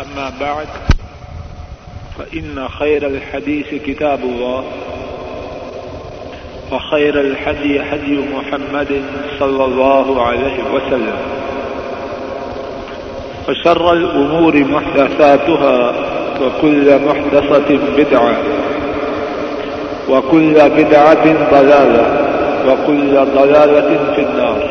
أما بعد، فإن خير الحديث كتاب الله، وخير الحدي حدي محمد صلى الله عليه وسلم، وشر الأمور محدثاتها، وكل محدثة بدعة، وكل بدعة ضلالة، وكل ضلالة في النار.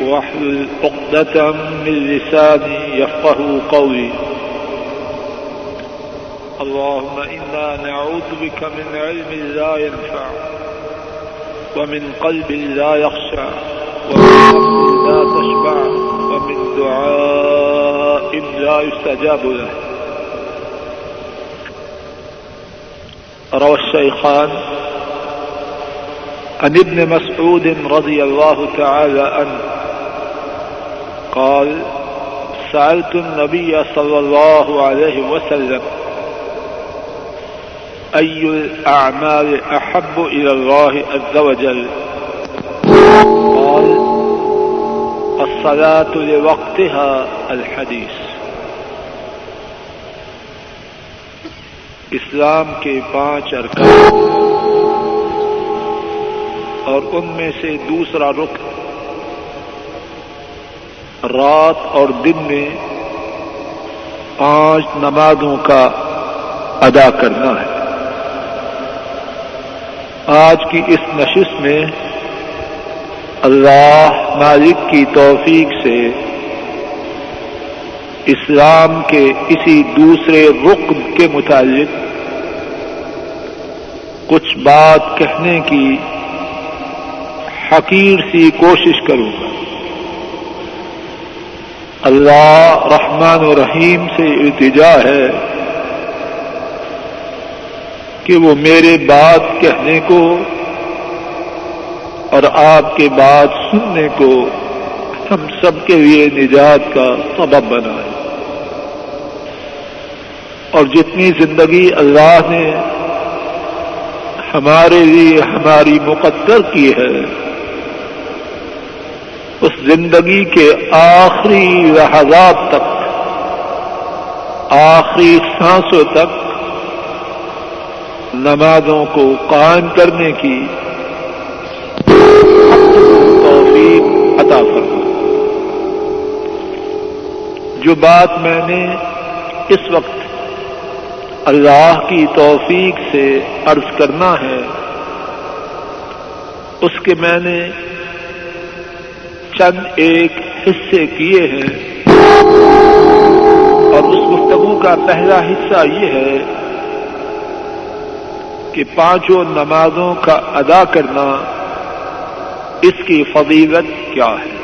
واحلل عقدة من لساني يفقه قولي. اللهم إنا نعوذ بك من علم لا ينفع ومن قلب لا يخشع ومن قلب لا تشبع ومن دعاء لا يستجاب له. روى الشيخان عن ابن مسعود رضي الله تعالى عنه قال، سألت النبي صلى الله عليه وسلم، أي الأعمال أحب إلى الله عز وجل؟ قال، الصلاة لوقتها الحديث. اسلام کے پانچ ارکان اور ان میں سے دوسرا رخ رات اور دن میں پانچ نمازوں کا ادا کرنا ہے۔ آج کی اس نشست میں اللہ مالک کی توفیق سے اسلام کے اسی دوسرے رکن کے متعلق کچھ بات کہنے کی حقیر سی کوشش کروں گا۔ اللہ رحمان و رحیم سے التجا ہے کہ وہ میرے بات کہنے کو اور آپ کے بات سننے کو ہم سب کے لیے نجات کا سبب بنائے۔ اور جتنی زندگی اللہ نے ہمارے لیے ہماری مقدر کی ہے اس زندگی کے آخری لحظات تک، آخری سانسوں تک نمازوں کو قائم کرنے کی توفیق عطا فرما جو بات میں نے اس وقت اللہ کی توفیق سے عرض کرنا ہے، اس کے میں نے چند ایک حصے کیے ہیں۔ اور اس گفتگو کا پہلا حصہ یہ ہے کہ پانچوں نمازوں کا ادا کرنا اس کی فضیلت کیا ہے۔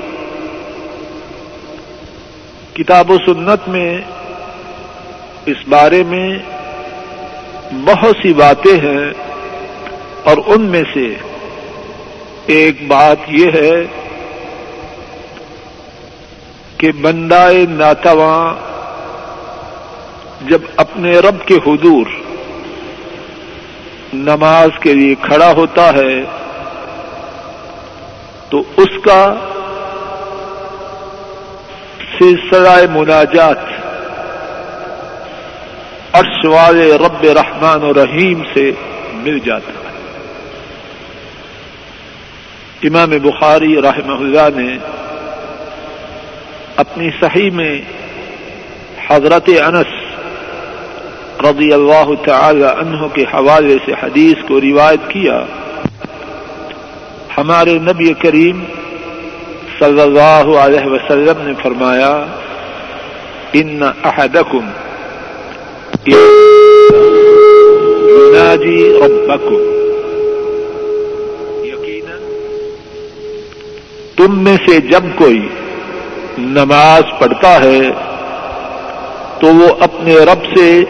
کتاب و سنت میں اس بارے میں بہت سی باتیں ہیں اور ان میں سے ایک بات یہ ہے کہ بندائے ناتواں جب اپنے رب کے حضور نماز کے لیے کھڑا ہوتا ہے تو اس کا سلسلہ مناجات عرش والے رب رحمان و رحیم سے مل جاتا ہے۔ امام بخاری رحمہ اللہ نے اپنی صحیح میں حضرت انس رضی اللہ تعالی عنہ کے حوالے سے حدیث کو روایت کیا، ہمارے نبی کریم صلی اللہ علیہ وسلم نے فرمایا، ان احدکم يناجي ربكم یقینا تم میں سے جب کوئی نماز پڑھتا ہے تو وہ اپنے رب سے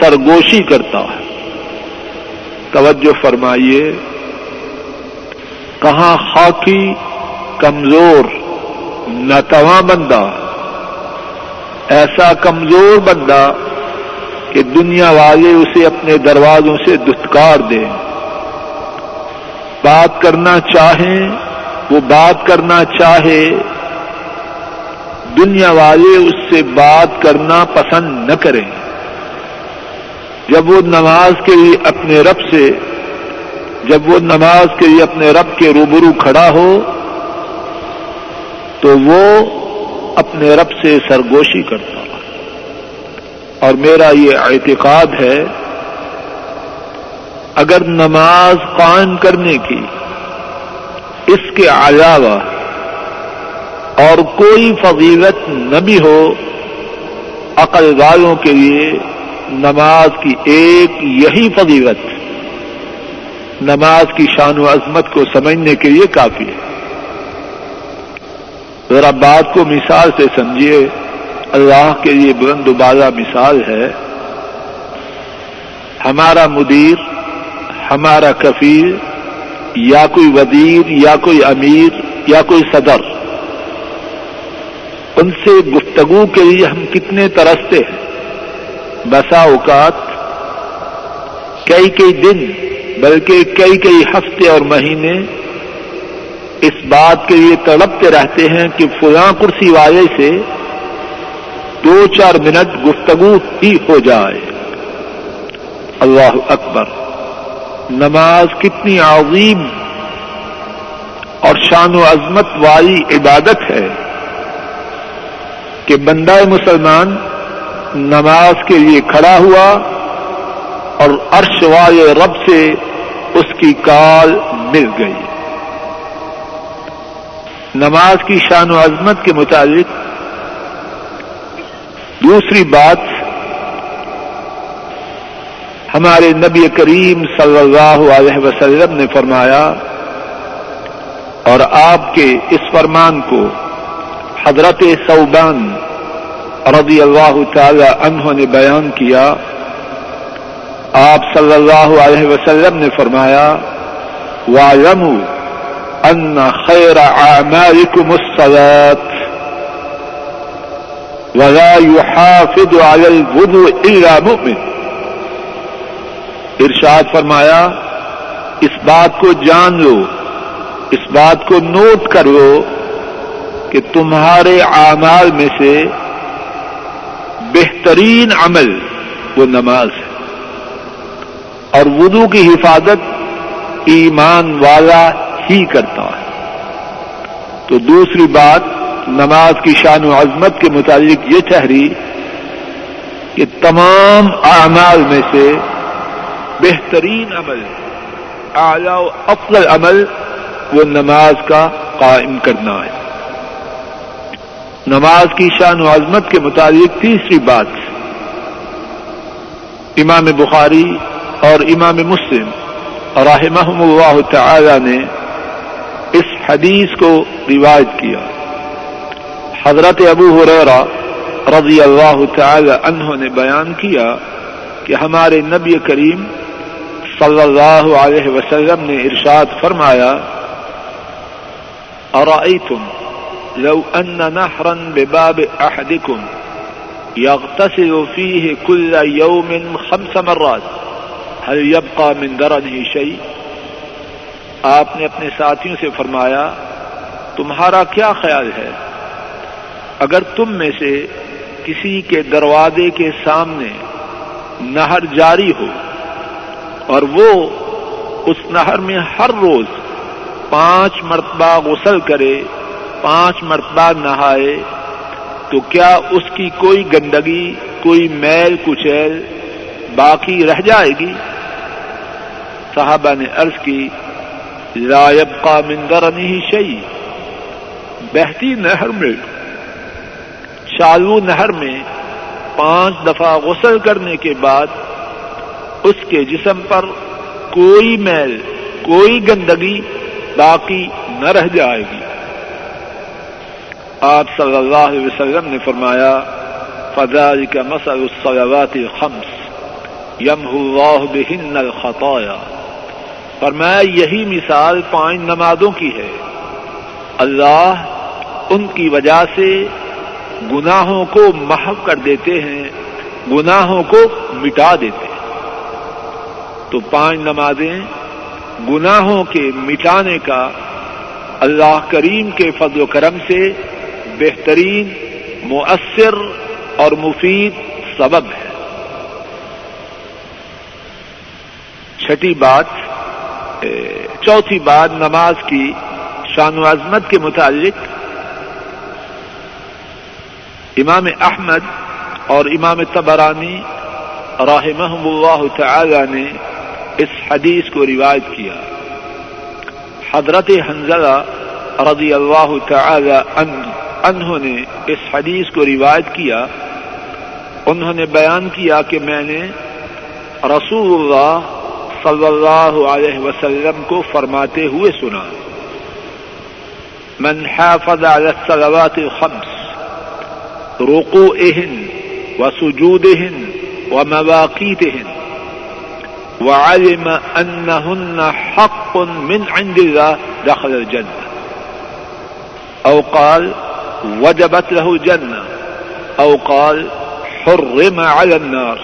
سرگوشی کرتا ہے۔ توجہ فرمائیے۔ کہاں خاکی کمزور نتواں بندہ۔ ایسا کمزور بندہ کہ دنیا والے اسے اپنے دروازوں سے دستکار دیں۔ بات کرنا چاہیں، وہ بات کرنا چاہے دنیا والے اس سے بات کرنا پسند نہ کریں۔ جب وہ نماز کے لیے اپنے رب سے، جب وہ نماز کے لیے اپنے رب کے روبرو کھڑا ہو، تو وہ اپنے رب سے سرگوشی کرتا اور میرا یہ اعتقاد ہے، اگر نماز قائم کرنے کی اس کے علاوہ اور کوئی فضیلت نہ بھی ہو، عقل والوں کے لیے نماز کی ایک یہی فضیلت، نماز کی شان و عظمت کو سمجھنے کے لیے کافی ہے۔ ذرا بات کو مثال سے سمجھیے، اللہ کے لیے بلند و بالا مثال ہے، ہمارا مدیر، ہمارا کفیل، یا کوئی وزیر، یا کوئی امیر، یا کوئی صدر۔ ان سے گفتگو کے لیے ہم کتنے ترستے ہیں۔ بسا اوقات کئی کئی دن بلکہ کئی کئی ہفتے اور مہینے اس بات کے لیے تڑپتے رہتے ہیں کہ فلاں کرسی والے سے دو چار منٹ گفتگو ہی ہو جائے۔ اللہ اکبر۔ نماز کتنی عظیم اور شان و عظمت والی عبادت ہے۔ کہ بندہ مسلمان نماز کے لیے کھڑا ہوا اور عرش والے رب سے اس کی کال مل گئی۔ نماز کی شان و عظمت کے متعلق دوسری بات، ہمارے نبی کریم صلی اللہ علیہ وسلم نے فرمایا اور آپ کے اس فرمان کو حضرت صوبان رضی اللہ تعالی عنہ نے بیان کیا، آپ صلی اللہ علیہ وسلم نے فرمایا وَعْلَمُوا أَنَّ خَيْرَ عَمَالِكُمُ الصَّلَاةِ ولا يحافظ على الوضوء الا مؤمن. ارشاد فرمایا، اس بات کو جان لو، اس بات کو نوٹ کر لو کہ تمہارے اعمال میں سے بہترین عمل وہ نماز ہے۔ اور وضو کی حفاظت ایمان والا ہی کرتا ہے۔ تو دوسری بات، نماز کی شان و عظمت کے متعلق یہ ٹھہری کہ تمام اعمال میں سے بہترین عمل، اعلی و افضل عمل وہ نماز کا قائم کرنا ہے۔ نماز کی شان و عظمت کے متعلق تیسری بات۔ امام بخاری اور امام مسلم رحمہ اللہ تعالی نے اس حدیث کو روایت کیا۔ حضرت ابو حریرا رضی اللہ تعالی عنہ نے بیان کیا کہ ہمارے نبی کریم صلی اللہ علیہ وسلم نے ارشاد فرمایا، ارائیتم لو ان نحرا بباب احدکم يغتسل فيه كل يوم خمس مرات، هل يبقى من درنه شيء؟ آپ نے اپنے ساتھیوں سے فرمایا، تمہارا کیا خیال ہے؟ اگر تم میں سے کسی کے دروازے کے سامنے نہر جاری ہو اور وہ اس نہر میں ہر روز پانچ مرتبہ غسل کرے پانچ مرتبہ نہائے، تو کیا اس کی کوئی گندگی، کوئی میل کچیل باقی رہ جائے گی؟ صحابہ نے عرض کی لائب کا مندر نہیں شہی بہتی نہر میں شالو نہر میں پانچ دفعہ غسل کرنے کے بعد اس کے جسم پر کوئی میل، کوئی گندگی باقی نہ رہ جائے گی۔ آپ صلی اللہ علیہ وسلم نے فرمایا فضال کا مسل الصلوات خمس یم اللہ بہن الخطایا فرمایا، یہی مثال پانچ نمازوں کی ہے۔ اللہ ان کی وجہ سے گناہوں کو محو کر دیتے ہیں، گناہوں کو مٹا دیتے ہیں۔ تو پانچ نمازیں گناہوں کے مٹانے کا اللہ کریم کے فضل و کرم سے بہترین، مؤثر اور مفید سبب ہے۔ چھٹی بات چوتھی بات نماز کی شان و عظمت کے متعلق۔ امام احمد اور امام تبرانی رحمہ اللہ تعالی نے اس حدیث کو روایت کیا۔ حضرت حنزلہ رضی اللہ تعالی انہوں نے اس حدیث کو روایت کیا، انہوں نے بیان کیا کہ میں نے رسول اللہ صلی اللہ علیہ وسلم کو فرماتے ہوئے سنا۔ من حافظ على الصلوات الخمس رقوعهن وسجودهن ومواقيتهن وعلم أنهن حق من عند الله دخل الجنة أو قال وجبت له الجنة أو قال حرم على النار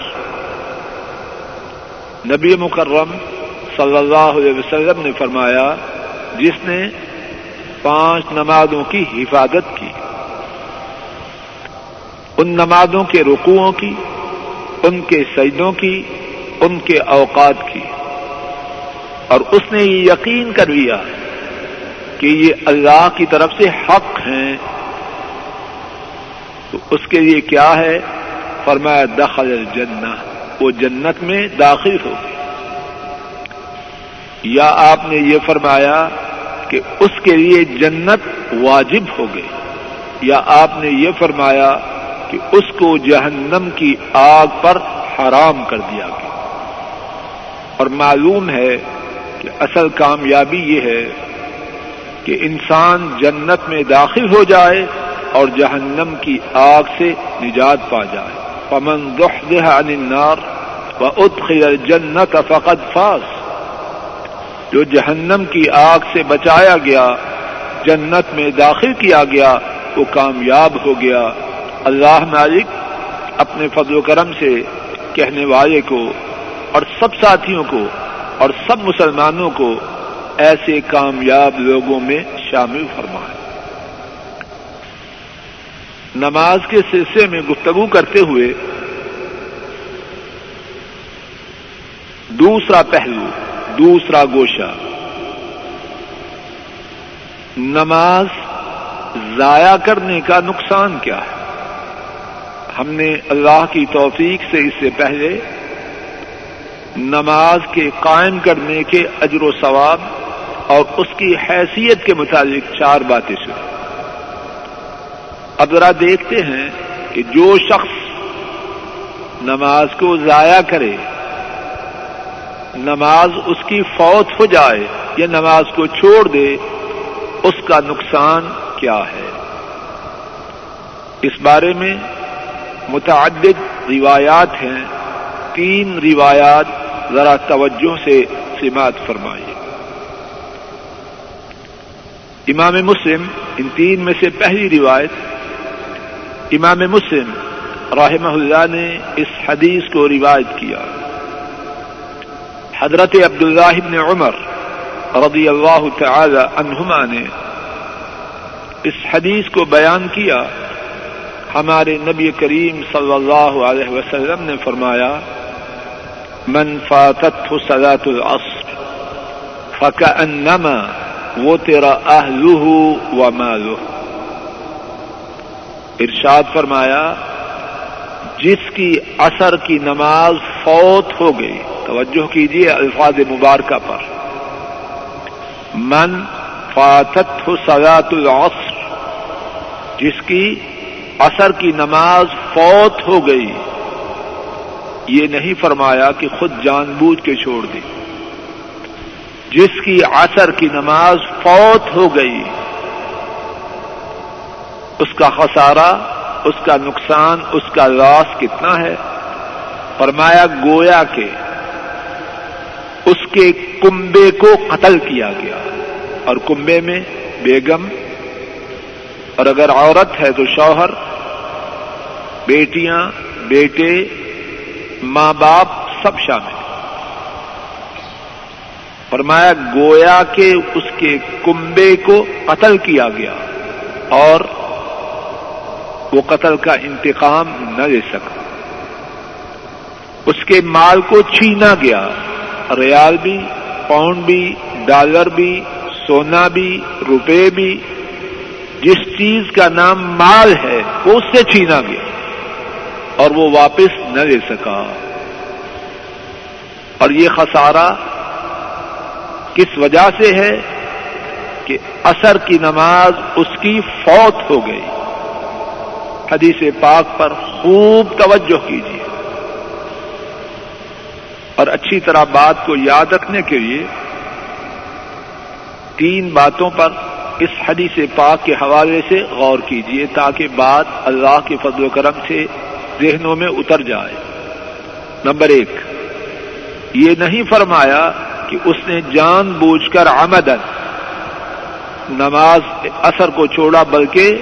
نبی مکرم صلی اللہ علیہ وسلم نے فرمایا، جس نے پانچ نمازوں کی حفاظت کی، ان نمازوں کے رکوعوں کی، ان کے سجدوں کی، ان کے اوقات کی۔ اور اس نے یہ یقین کر لیا کہ یہ اللہ کی طرف سے حق ہیں۔ تو اس کے لیے کیا ہے؟ فرمایا، دخل الجنہ، وہ جنت میں داخل ہو یا آپ نے یہ فرمایا کہ اس کے لیے جنت واجب ہو گئی۔ یا آپ نے یہ فرمایا کہ اس کو جہنم کی آگ پر حرام کر دیا گیا۔ اور معلوم ہے کہ اصل کامیابی یہ ہے کہ انسان جنت میں داخل ہو جائے اور جہنم کی آگ سے نجات پا جائے۔ پمن زحزح عن النار وادخل الجنت فقد فاز۔ جو جہنم کی آگ سے بچایا گیا، جنت میں داخل کیا گیا، وہ کامیاب ہو گیا۔ اللہ مالک اپنے فضل و کرم سے کہنے والے کو اور سب ساتھیوں کو اور سب مسلمانوں کو ایسے کامیاب لوگوں میں شامل فرمائے۔ نماز کے سلسلے میں گفتگو کرتے ہوئے دوسرا پہلو، دوسرا گوشہ۔ نماز ضائع کرنے کا نقصان کیا ہے؟ ہم نے اللہ کی توفیق سے اس سے پہلے نماز کے قائم کرنے کے اجر و ثواب اور اس کی حیثیت کے متعلق چار باتیں سنی۔ اب ذرا دیکھتے ہیں کہ جو شخص نماز کو ضائع کرے، نماز اس کی فوت ہو جائے یا نماز کو چھوڑ دے، اس کا نقصان کیا ہے؟ اس بارے میں متعدد روایات ہیں۔ تین روایات ذرا توجہ سے سماعت فرمائیے۔ امام مسلم ان تین میں سے پہلی روایت امام مسلم رحمہ اللہ نے اس حدیث کو روایت کیا۔ حضرت عبداللہ بن عمر رضی اللہ تعالی عنہما نے اس حدیث کو بیان کیا۔ ہمارے نبی کریم صلی اللہ علیہ وسلم نے فرمایا، من فاتته صلاة العصر فكأنما وطر أهله وماله ارشاد فرمایا، جس کی اثر کی نماز فوت ہو گئی، توجہ کیجیے الفاظ مبارکہ پر۔ من فاتت ہو سزات العصر، جس کی اثر کی نماز فوت ہو گئی، یہ نہیں فرمایا کہ خود جان بوجھ کے چھوڑ دی جس کی عصر کی نماز فوت ہو گئی اس کا خسارہ، اس کا نقصان، اس کا لاس کتنا ہے؟ فرمایا، گویا کے اس کے کنبے کو قتل کیا گیا۔ اور کنبے میں بیگم، اور اگر عورت ہے تو شوہر، بیٹیاں، بیٹے، ماں باپ، سب شامل۔ فرمایا، گویا کے اس کے کنبے کو قتل کیا گیا۔ اور وہ قتل کا انتقام نہ لے سکا۔ اس کے مال کو چھینا گیا۔ ریال بھی، پاؤنڈ بھی، ڈالر بھی، سونا بھی، روپے بھی۔ جس چیز کا نام مال ہے، وہ اس سے چھینا گیا۔ اور وہ واپس نہ لے سکا۔ اور یہ خسارہ کس وجہ سے ہے کہ اثر کی نماز اس کی فوت ہو گئی۔ حدیث پاک پر خوب توجہ کیجیے۔ اور اچھی طرح بات کو یاد رکھنے کے لیے تین باتوں پر اس حدیث پاک کے حوالے سے غور کیجیے تاکہ بات اللہ کے فضل و کرم سے ذہنوں میں اتر جائے۔ نمبر ایک، یہ نہیں فرمایا کہ اس نے جان بوجھ کر آمدن نماز اثر کو چھوڑا، بلکہ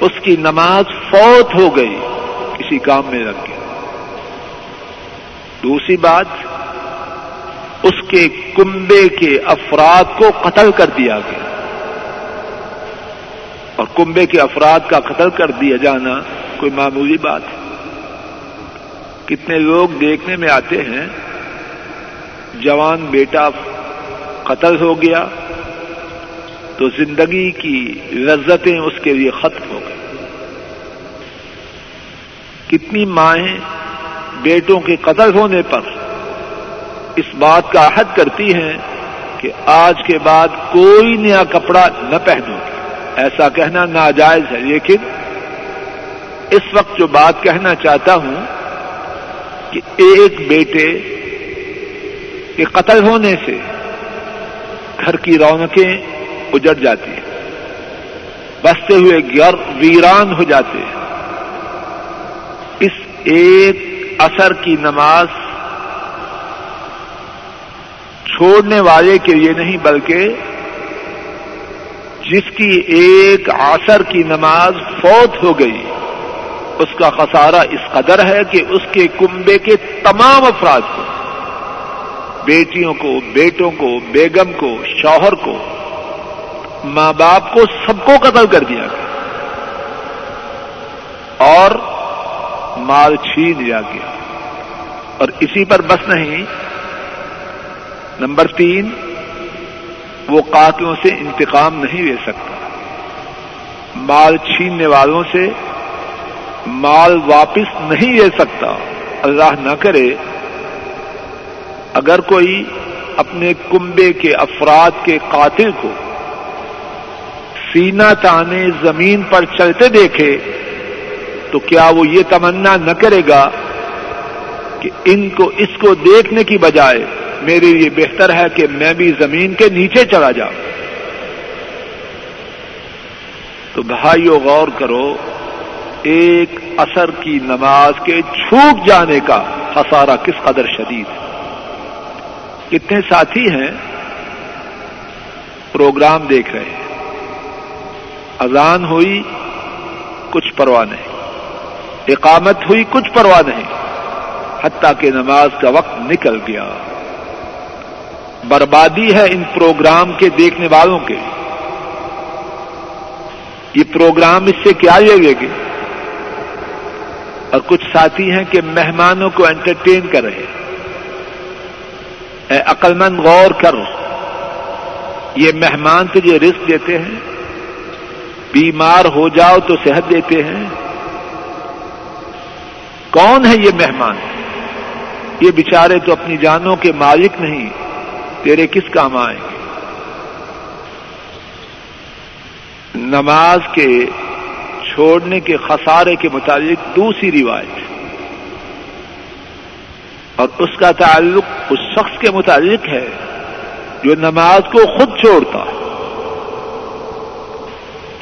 اس کی نماز فوت ہو گئی کسی کام میں رکھ کے دوسری بات، اس کے کنبے کے افراد کو قتل کر دیا گیا۔ اور کنبے کے افراد کا قتل کر دیا جانا کوئی معمولی بات ہے۔ کتنے لوگ دیکھنے میں آتے ہیں، جوان بیٹا قتل ہو گیا تو زندگی کی لذتیں اس کے لیے ختم ہو گئی کتنی مائیں بیٹوں کے قتل ہونے پر اس بات کا عہد کرتی ہیں کہ آج کے بعد کوئی نیا کپڑا نہ پہنو۔ ایسا کہنا ناجائز ہے، لیکن اس وقت جو بات کہنا چاہتا ہوں کہ ایک بیٹے کے قتل ہونے سے گھر کی رونقیں اجڑ جاتی ہیں بستے ہوئے گر ویران ہو جاتے ہیں۔ اس ایک اثر کی نماز چھوڑنے والے کے لیے نہیں، بلکہ جس کی ایک عصر کی نماز فوت ہو گئی، اس کا خسارہ اس قدر ہے کہ اس کے کنبے کے تمام افراد کو، بیٹیوں کو، بیٹوں کو، بیگم کو، شوہر کو ماں باپ کو سب کو قتل کر دیا گیا اور مال چھین لیا گیا اور اسی پر بس نہیں، نمبر تین، وہ قاتلوں سے انتقام نہیں لے سکتا۔ مال چھیننے والوں سے مال واپس نہیں لے سکتا۔ اللہ نہ کرے، اگر کوئی اپنے کنبے کے افراد کے قاتل کو سینا تانے زمین پر چلتے دیکھے تو کیا وہ یہ تمنا نہ کرے گا کہ ان کو اس کو دیکھنے کی بجائے میرے لیے بہتر ہے کہ میں بھی زمین کے نیچے چلا جاؤں؟ تو بھائیو غور کرو، ایک اثر کی نماز کے چھوٹ جانے کا خسارہ کس قدر شدید ہے؟ کتنے ساتھی ہیں؟ پروگرام دیکھ رہے ہیں۔ اذان ہوئی، کچھ پرواہ نہیں۔ اقامت ہوئی، کچھ پرواہ نہیں۔ حتیٰ کہ نماز کا وقت نکل گیا۔ بربادی ہے ان پروگرام کے دیکھنے والوں کے۔ یہ پروگرام اس سے کیا لے گے؟ اور کچھ ساتھی ہیں کہ مہمانوں کو انٹرٹین کر رہے اے عقلمند غور کر یہ مہمان تجھے رسک دیتے ہیں۔ بیمار ہو جاؤ تو صحت دیتے ہیں۔ کون ہے یہ مہمان؟ یہ بیچارے تو اپنی جانوں کے مالک نہیں، تیرے کس کام آئیں گے نماز کے چھوڑنے کے خسارے کے متعلق دوسری روایت۔ اور اس کا تعلق اس شخص کے متعلق ہے جو نماز کو خود چھوڑتا۔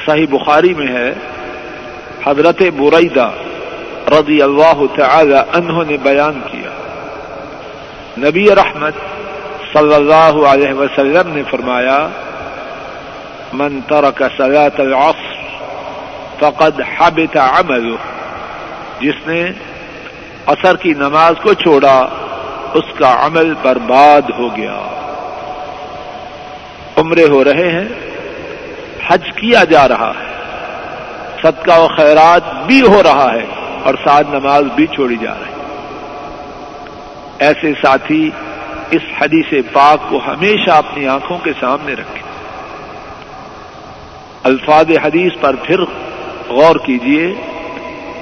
صحیح بخاری میں ہے، حضرت بریدہ رضی اللہ تعالی عنہ نے بیان کیا۔ نبی رحمت صلی اللہ علیہ وسلم نے فرمایا، من ترک صلاة العصر فقد حبت عمله جس نے اثر کی نماز کو چھوڑا، اس کا عمل برباد ہو گیا۔ عمرے ہو رہے ہیں حج کیا جا رہا ہے۔ صدقہ و خیرات بھی ہو رہا ہے اور ساتھ نماز بھی چھوڑی جا رہی۔ ایسے ساتھی اس حدیث پاک کو ہمیشہ اپنی آنکھوں کے سامنے رکھیں۔ الفاظ حدیث پر پھر غور کیجیے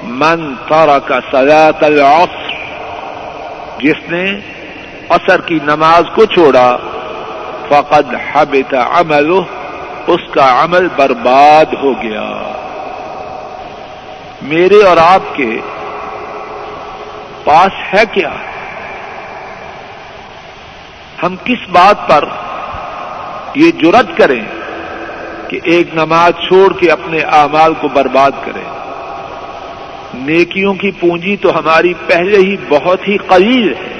من تارا کا سزا العصر، جس نے اثر کی نماز کو چھوڑا، فقد حبت عمل اس کا عمل برباد ہو گیا۔ میرے اور آپ کے پاس ہے کیا؟ ہم کس بات پر یہ جرت کریں کہ ایک نماز چھوڑ کے اپنے اعمال کو برباد کریں؟ نیکیوں کی پونجی تو ہماری پہلے ہی بہت ہی قلیل ہے۔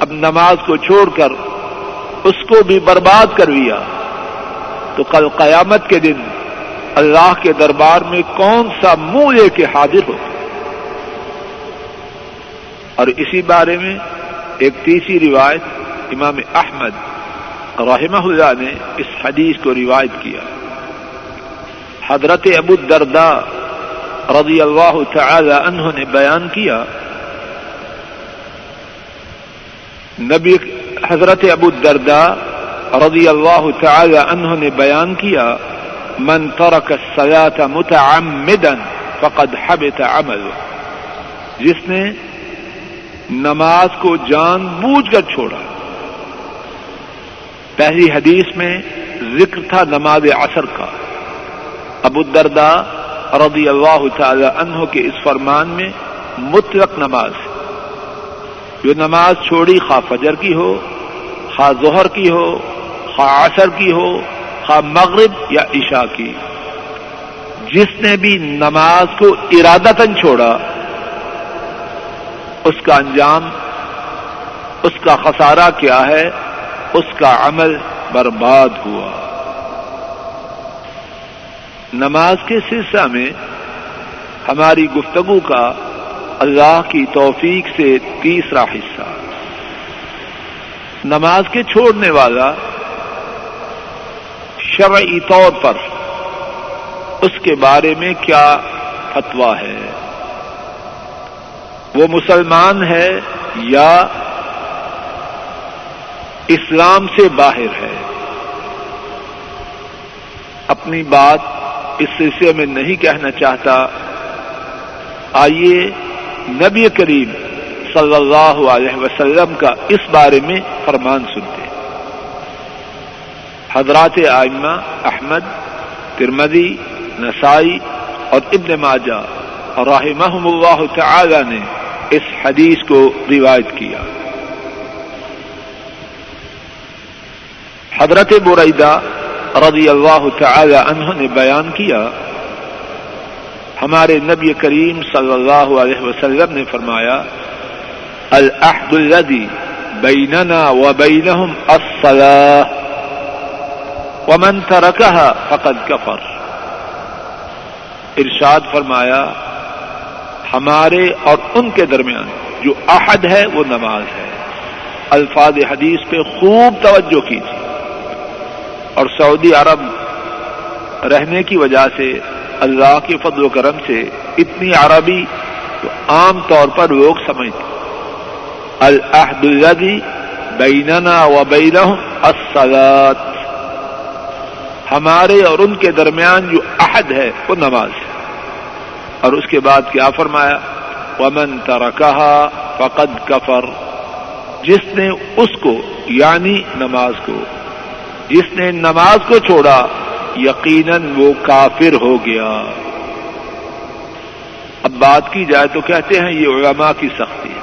اب نماز کو چھوڑ کر اس کو بھی برباد کر لیا تو کل قیامت کے دن اللہ کے دربار میں کون سا منہ لے کے حاضر ہو؟ اور اسی بارے میں ایک تیسری روایت امام احمد رحمہ اللہ نے اس حدیث کو روایت کیا۔ حضرت ابو الدرداء رضی اللہ تعالی عنہ نے بیان کیا، نبی حضرت ابو الدرداء رضی اللہ تعالی عنہ نے بیان کیا، من ترک الصلاة متعمدا فقد حبت عمله. جس نے نماز کو جان بوجھ کر چھوڑا۔ پہلی حدیث میں ذکر تھا نماز عصر کا۔ ابو الدرداء رضی اللہ تعالی عنہ کے اس فرمان میں مطلق نماز جو نماز چھوڑی، خواہ فجر کی ہو، خواہ ظہر کی ہو خواہ عصر کی ہو، خواہ مغرب یا عشاء کی۔ جس نے بھی نماز کو ارادتن چھوڑا، اس کا انجام، اس کا خسارہ کیا ہے، اس کا عمل برباد ہوا۔ نماز کے سلسلہ میں ہماری گفتگو کا اللہ کی توفیق سے تیسرا حصہ۔ نماز کے چھوڑنے والا شرعی طور پر اس کے بارے میں کیا فتوا ہے؟ وہ مسلمان ہے یا اسلام سے باہر ہے؟ اپنی بات اس سلسلے میں نہیں کہنا چاہتا۔ آئیے نبی کریم صلی اللہ علیہ وسلم کا اس بارے میں فرمان سنتے ہیں۔ حضرات آئمہ احمد ترمدی نسائی اور ابن ماجہ، اور رحمہ اللہ تعالی نے اس حدیث کو روایت کیا۔ حضرت بریدہ رضی اللہ تعالی عنہ نے بیان کیا، ہمارے نبی کریم صلی اللہ علیہ وسلم نے فرمایا، العہد الذي بیننا و بینہم الصلاح ومن ترکها فقد کفر۔ ارشاد فرمایا، ہمارے اور ان کے درمیان جو عہد ہے وہ نماز ہے۔ الفاظ حدیث پہ خوب توجہ کی تھی اور سعودی عرب رہنے کی وجہ سے، اللہ کے فضل و کرم سے اتنی عربی تو عام طور پر لوگ سمجھتے الحد الدی بیننا و بینہم الصلاة۔ ہمارے اور ان کے درمیان جو عہد ہے وہ نماز ہے۔ اور اس کے بعد کیا فرمایا؟ ومن ترکہا فقد کفر جس نے اس کو یعنی نماز کو، جس نے نماز کو چھوڑا، یقیناً وہ کافر ہو گیا۔ اب بات کی جائے تو کہتے ہیں یہ علماء کی سختی۔ ہے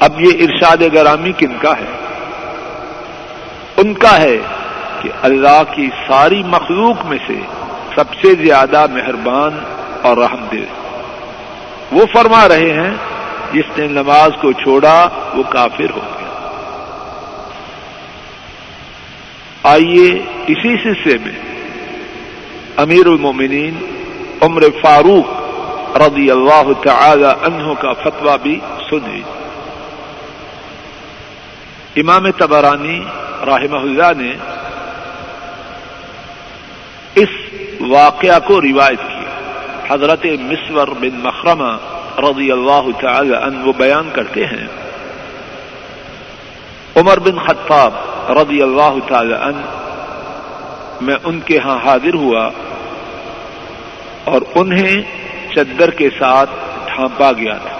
اب یہ ارشاد گرامی کن کا ہے؟ ان کا ہے کہ اللہ کی ساری مخلوق میں سے سب سے زیادہ مہربان اور رحم دے۔ وہ فرما رہے ہیں، جس نے نماز کو چھوڑا، وہ کافر ہو گیا۔ آئیے اسی سلسلے میں امیر المومنین عمر فاروق رضی اللہ تعالی عنہ کا فتویٰ بھی سنی امام تبرانی رحمہ اللہ نے اس واقعہ کو روایت کیا۔ حضرت مسور بن مخرمہ رضی اللہ تعالی عنہ وہ بیان کرتے ہیں۔ عمر بن خطاب رضی اللہ تعالی عنہ میں ان کے ہاں حاضر ہوا اور انہیں چدر کے ساتھ ڈھانپا گیا تھا۔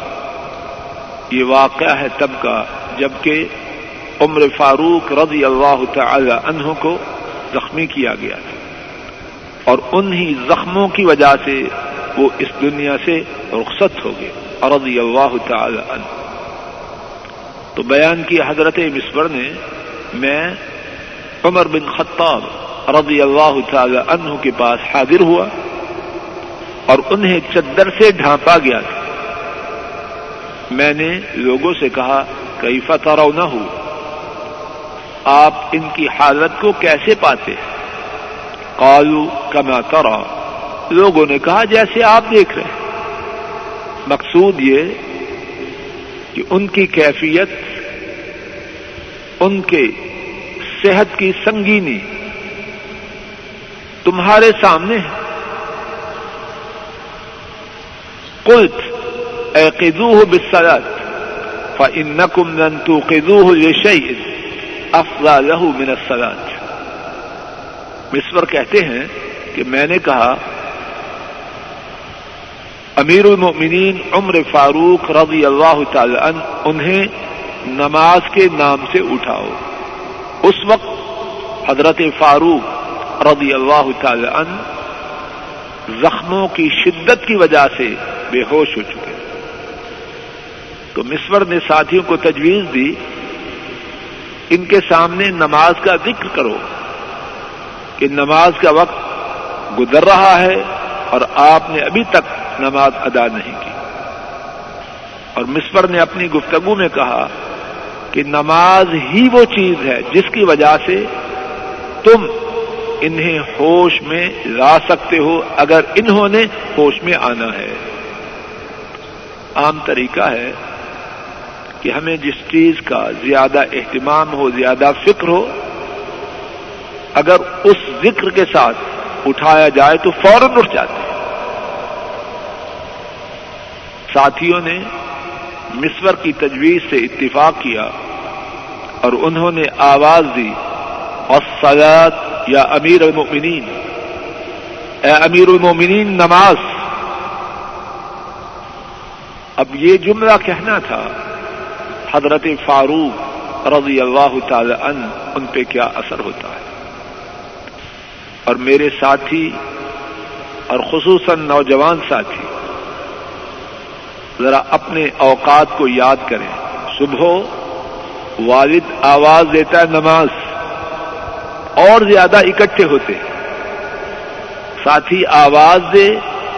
یہ واقعہ ہے تب کا جبکہ عمر فاروق رضی اللہ تعالی عنہ کو زخمی کیا گیا تھا۔ اور انہی زخموں کی وجہ سے وہ اس دنیا سے رخصت ہو گئے۔ رضی اللہ تعالی عنہ۔ تو بیان کی حضرت مصور نے، میں عمر بن خطاب رضی اللہ تعالی عنہ کے پاس حاضر ہوا اور انہیں چدر سے ڈھانپا گیا تھا۔ میں نے لوگوں سے کہا کئی فتح نہ ہو آپ ان کی حالت کو کیسے پاتے؟ قالو کما ترا لوگوں نے کہا، جیسے آپ دیکھ رہے ہیں۔ مقصود یہ کہ ان کی کیفیت، ان کے صحت کی سنگینی تمہارے سامنے ہے۔ قلت اعقدوه بالصلاة، فإنكم لن توقدوه لشيء أفضل له من الصلاة۔ مصور کہتے ہیں کہ میں نے کہا، امیر المؤمنین عمر فاروق رضی اللہ تعالی عنہ انہیں نماز کے نام سے اٹھاؤ۔ اس وقت حضرت فاروق رضی اللہ تعالی عنہ زخموں کی شدت کی وجہ سے بے ہوش ہو چکے۔ تو مسور نے ساتھیوں کو تجویز دی، ان کے سامنے نماز کا ذکر کرو۔ کہ نماز کا وقت گزر رہا ہے اور آپ نے ابھی تک نماز ادا نہیں کی۔ اور مسور نے اپنی گفتگو میں کہا کہ نماز ہی وہ چیز ہے جس کی وجہ سے تم انہیں ہوش میں لا سکتے ہو اگر انہوں نے ہوش میں آنا ہے۔ عام طریقہ ہے کہ ہمیں جس چیز کا زیادہ اہتمام ہو، زیادہ فکر ہو، اگر اس ذکر کے ساتھ اٹھایا جائے تو فوراً اٹھ جاتے ہیں۔ ساتھیوں نے مصور کی تجویز سے اتفاق کیا اور انہوں نے آواز دی اور سیاد یا امیر المؤمنین۔ اے امیر المؤمنین، نماز۔ اب یہ جملہ کہنا تھا، حضرت فاروق رضی اللہ تعالی عنہ، ان پہ کیا اثر ہوتا ہے؟ اور میرے ساتھی اور خصوصاً نوجوان ساتھی، ذرا اپنے اوقات کو یاد کریں۔ صبح والد آواز دیتا ہے نماز، اور زیادہ اکٹھے ہوتے۔ ساتھی آواز دے،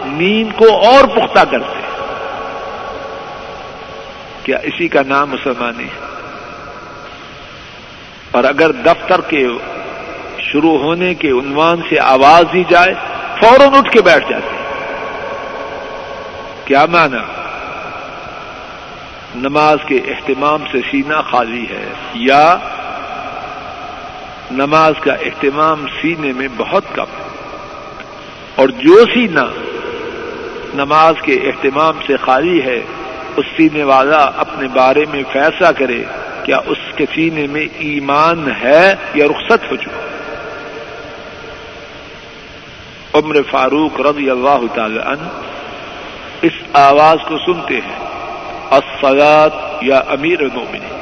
نیند کو اور پختہ کرتے۔ کیا اسی کا نام مسلمانی ہے؟ اور اگر دفتر کے شروع ہونے کے عنوان سے آواز دی جائے، فوراً اٹھ کے بیٹھ جاتے کیا مانا نماز کے اہتمام سے سینہ خالی ہے یا نماز کا اہتمام سینے میں بہت کم ہے؟ اور جو سینہ نماز کے اہتمام سے خالی ہے، اس سینے والا اپنے بارے میں فیصلہ کرے، کیا اس کے سینے میں ایمان ہے یا رخصت ہو چکا عمر فاروق رضی اللہ تعالی عنہ اس آواز کو سنتے ہیں الصلاط یا امیر المومنین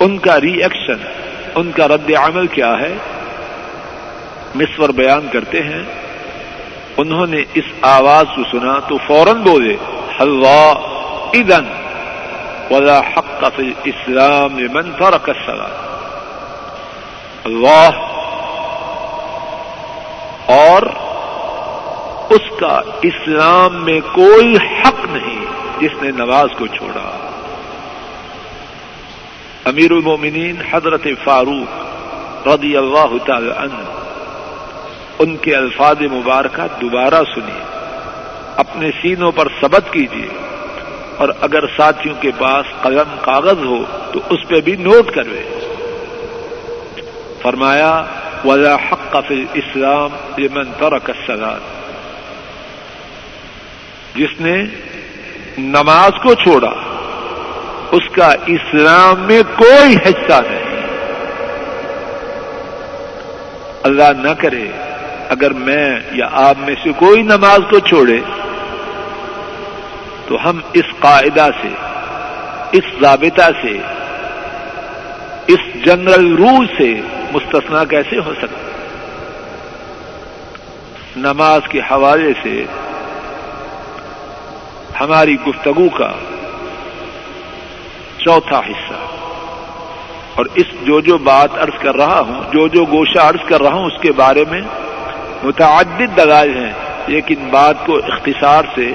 ان کا ری ایکشن ان کا رد عمل کیا ہے؟ مصور بیان کرتے ہیں، انہوں نے اس آواز کو سنا تو فوراً بولے حلوا ادن ولا حق فی اسلام من فرق الصلاة۔ اللہ اور اس کا اسلام میں کوئی حق نہیں جس نے نماز کو چھوڑا۔ امیر المومنین حضرت فاروق رضی اللہ تعالی عنہ، ان کے الفاظ مبارکہ دوبارہ سنیے۔ اپنے سینوں پر سبت کیجیے۔ اور اگر ساتھیوں کے پاس قلم کاغذ ہو تو اس پہ بھی نوٹ کروے فرمایا ولا حق فی اسلام لمن ترک الصلاۃ جس نے نماز کو چھوڑا، اس کا اسلام میں کوئی حصہ نہیں۔ اللہ نہ کرے، اگر میں یا آپ میں سے کوئی نماز کو چھوڑے، تو ہم اس قاعدہ سے، اس ضابطہ سے اس جنرل رول سے مستثنا کیسے ہو سکتا نماز کے حوالے سے ہماری گفتگو کا چوتھا حصہ۔ اور اس جو جو بات عرض کر رہا ہوں، جو جو گوشہ عرض کر رہا ہوں، اس کے بارے میں متعدد دلائل ہیں، لیکن بات کو اختصار سے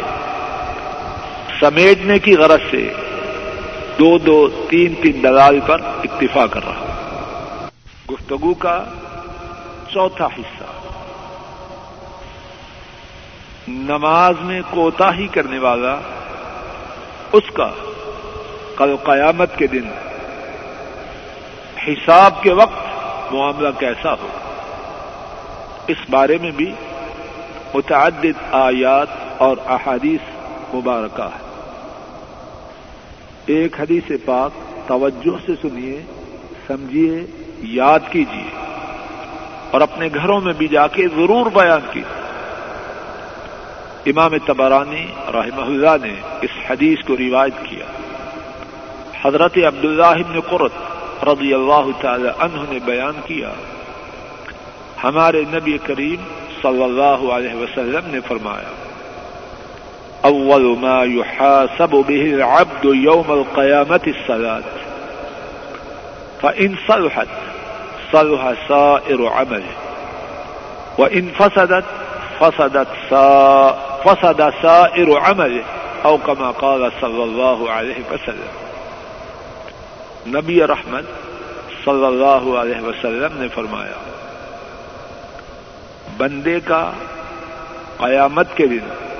سمیٹنے کی غرض سے دو دو تین تین دلال پر اکتفا کر رہا ہوں۔ گفتگو کا چوتھا حصہ۔ نماز میں کوتا ہی کرنے والا اس کا کل قیامت کے دن حساب کے وقت معاملہ کیسا ہو۔ اس بارے میں بھی متعدد آیات اور احادیث مبارکہ ہے۔ ایک حدیث پاک توجہ سے سنیے، سمجھیے، یاد کیجیے اور اپنے گھروں میں بھی جا کے ضرور بیان کیجیے۔ امام تبرانی رحمہ اللہ نے اس حدیث کو روایت کیا۔ حضرت عبداللہ بن قرط رضی اللہ تعالی عنہ نے بیان کیا۔ ہمارے نبی کریم صلی اللہ علیہ وسلم نے فرمایا اول ما يحاسب به العبد يوم القيامة الصلاة. فإن صلحت، صلح سائر عمله. وإن فسدت فسدت سائر فسد سائر عمله او كما قال صلی اللہ علیہ وسلم. نبی رحمت صلی اللہ علیہ وسلم نے فرمایا، بندے کا قیامت کے دن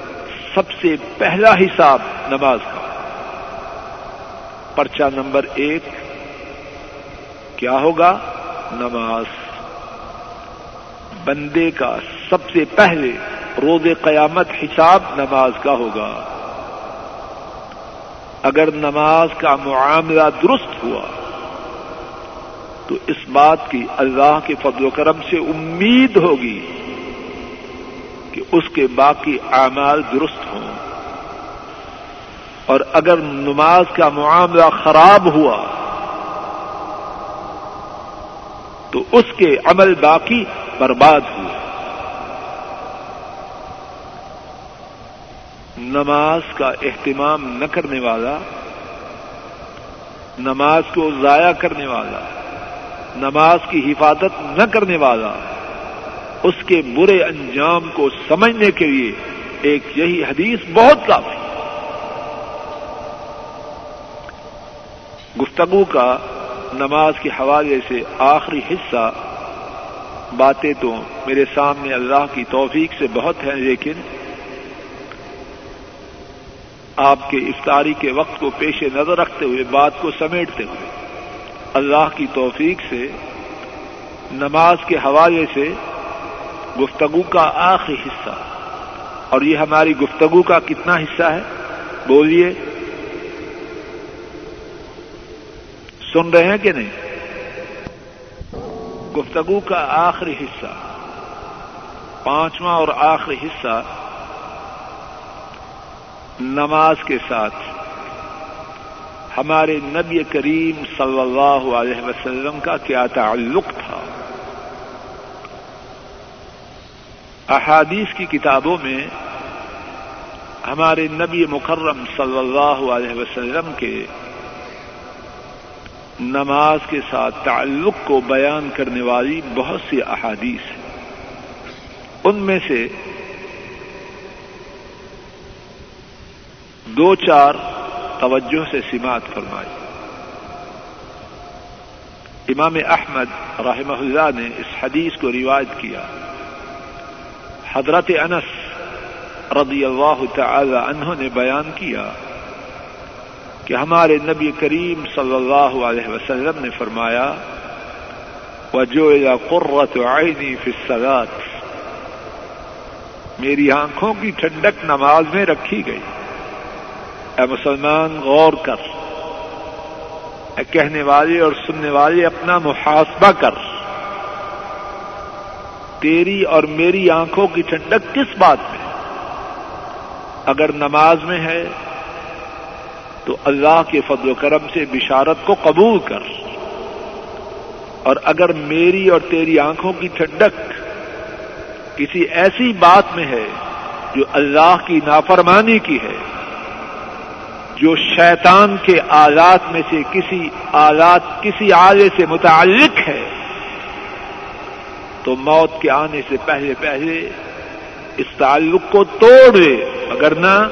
سب سے پہلا حساب نماز کا۔ پرچہ نمبر ایک، کیا ہوگا؟ نماز۔ بندے کا سب سے پہلے روز قیامت حساب نماز کا ہوگا۔ اگر نماز کا معاملہ درست ہوا، تو اس بات کی اللہ کے فضل و کرم سے امید ہوگی کہ اس کے باقی اعمال درست ہوں۔ اور اگر نماز کا معاملہ خراب ہوا، تو اس کے عمل باقی برباد ہوئے۔ نماز کا اہتمام نہ کرنے والا، نماز کو ضائع کرنے والا، نماز کی حفاظت نہ کرنے والا اس کے برے انجام کو سمجھنے کے لیے ایک یہی حدیث بہت کافی۔ گفتگو کا نماز کے حوالے سے آخری حصہ باتیں تو میرے سامنے اللہ کی توفیق سے بہت ہیں، لیکن آپ کے افطاری کے وقت کو پیش نظر رکھتے ہوئے، بات کو سمیٹتے ہوئے اللہ کی توفیق سے، نماز کے حوالے سے گفتگو کا آخری حصہ۔ اور یہ ہماری گفتگو کا کتنا حصہ ہے؟ بولیے۔ سن رہے ہیں کہ نہیں؟ گفتگو کا آخری حصہ۔ پانچواں اور آخری حصہ۔ نماز کے ساتھ۔ ہمارے نبی کریم صلی اللہ علیہ وسلم کا کیا تعلق تھا؟ احادیث کی کتابوں میں ہمارے نبی مکرم صلی اللہ علیہ وسلم کے نماز کے ساتھ تعلق کو بیان کرنے والی بہت سی احادیث ہیں۔ ان میں سے دو چار توجہ سے سماعت فرمائی۔ امام احمد رحمہ اللہ نے اس حدیث کو روایت کیا۔ حضرت انس رضی اللہ تعالی عنہ نے بیان کیا کہ ہمارے نبی کریم صلی اللہ علیہ وسلم نے فرمایا وجو قرت عینی فی میری آنکھوں کی ٹھنڈک نماز میں رکھی گئی۔ اے مسلمان، غور کر۔ اے کہنے والے اور سننے والے، اپنا محاسبہ کر۔ تیری اور میری آنکھوں کی ٹھنڈک کس بات میں اگر نماز میں ہے، تو اللہ کے فضل و کرم سے بشارت کو قبول کر۔ اور اگر میری اور تیری آنکھوں کی ٹھنڈک کسی ایسی بات میں ہے جو اللہ کی نافرمانی کی ہے، جو شیطان کے آلات میں سے کسی آلات، کسی آلے سے متعلق ہے تو موت کے آنے سے پہلے پہلے اس تعلق کو توڑ دے۔ اگر نہ،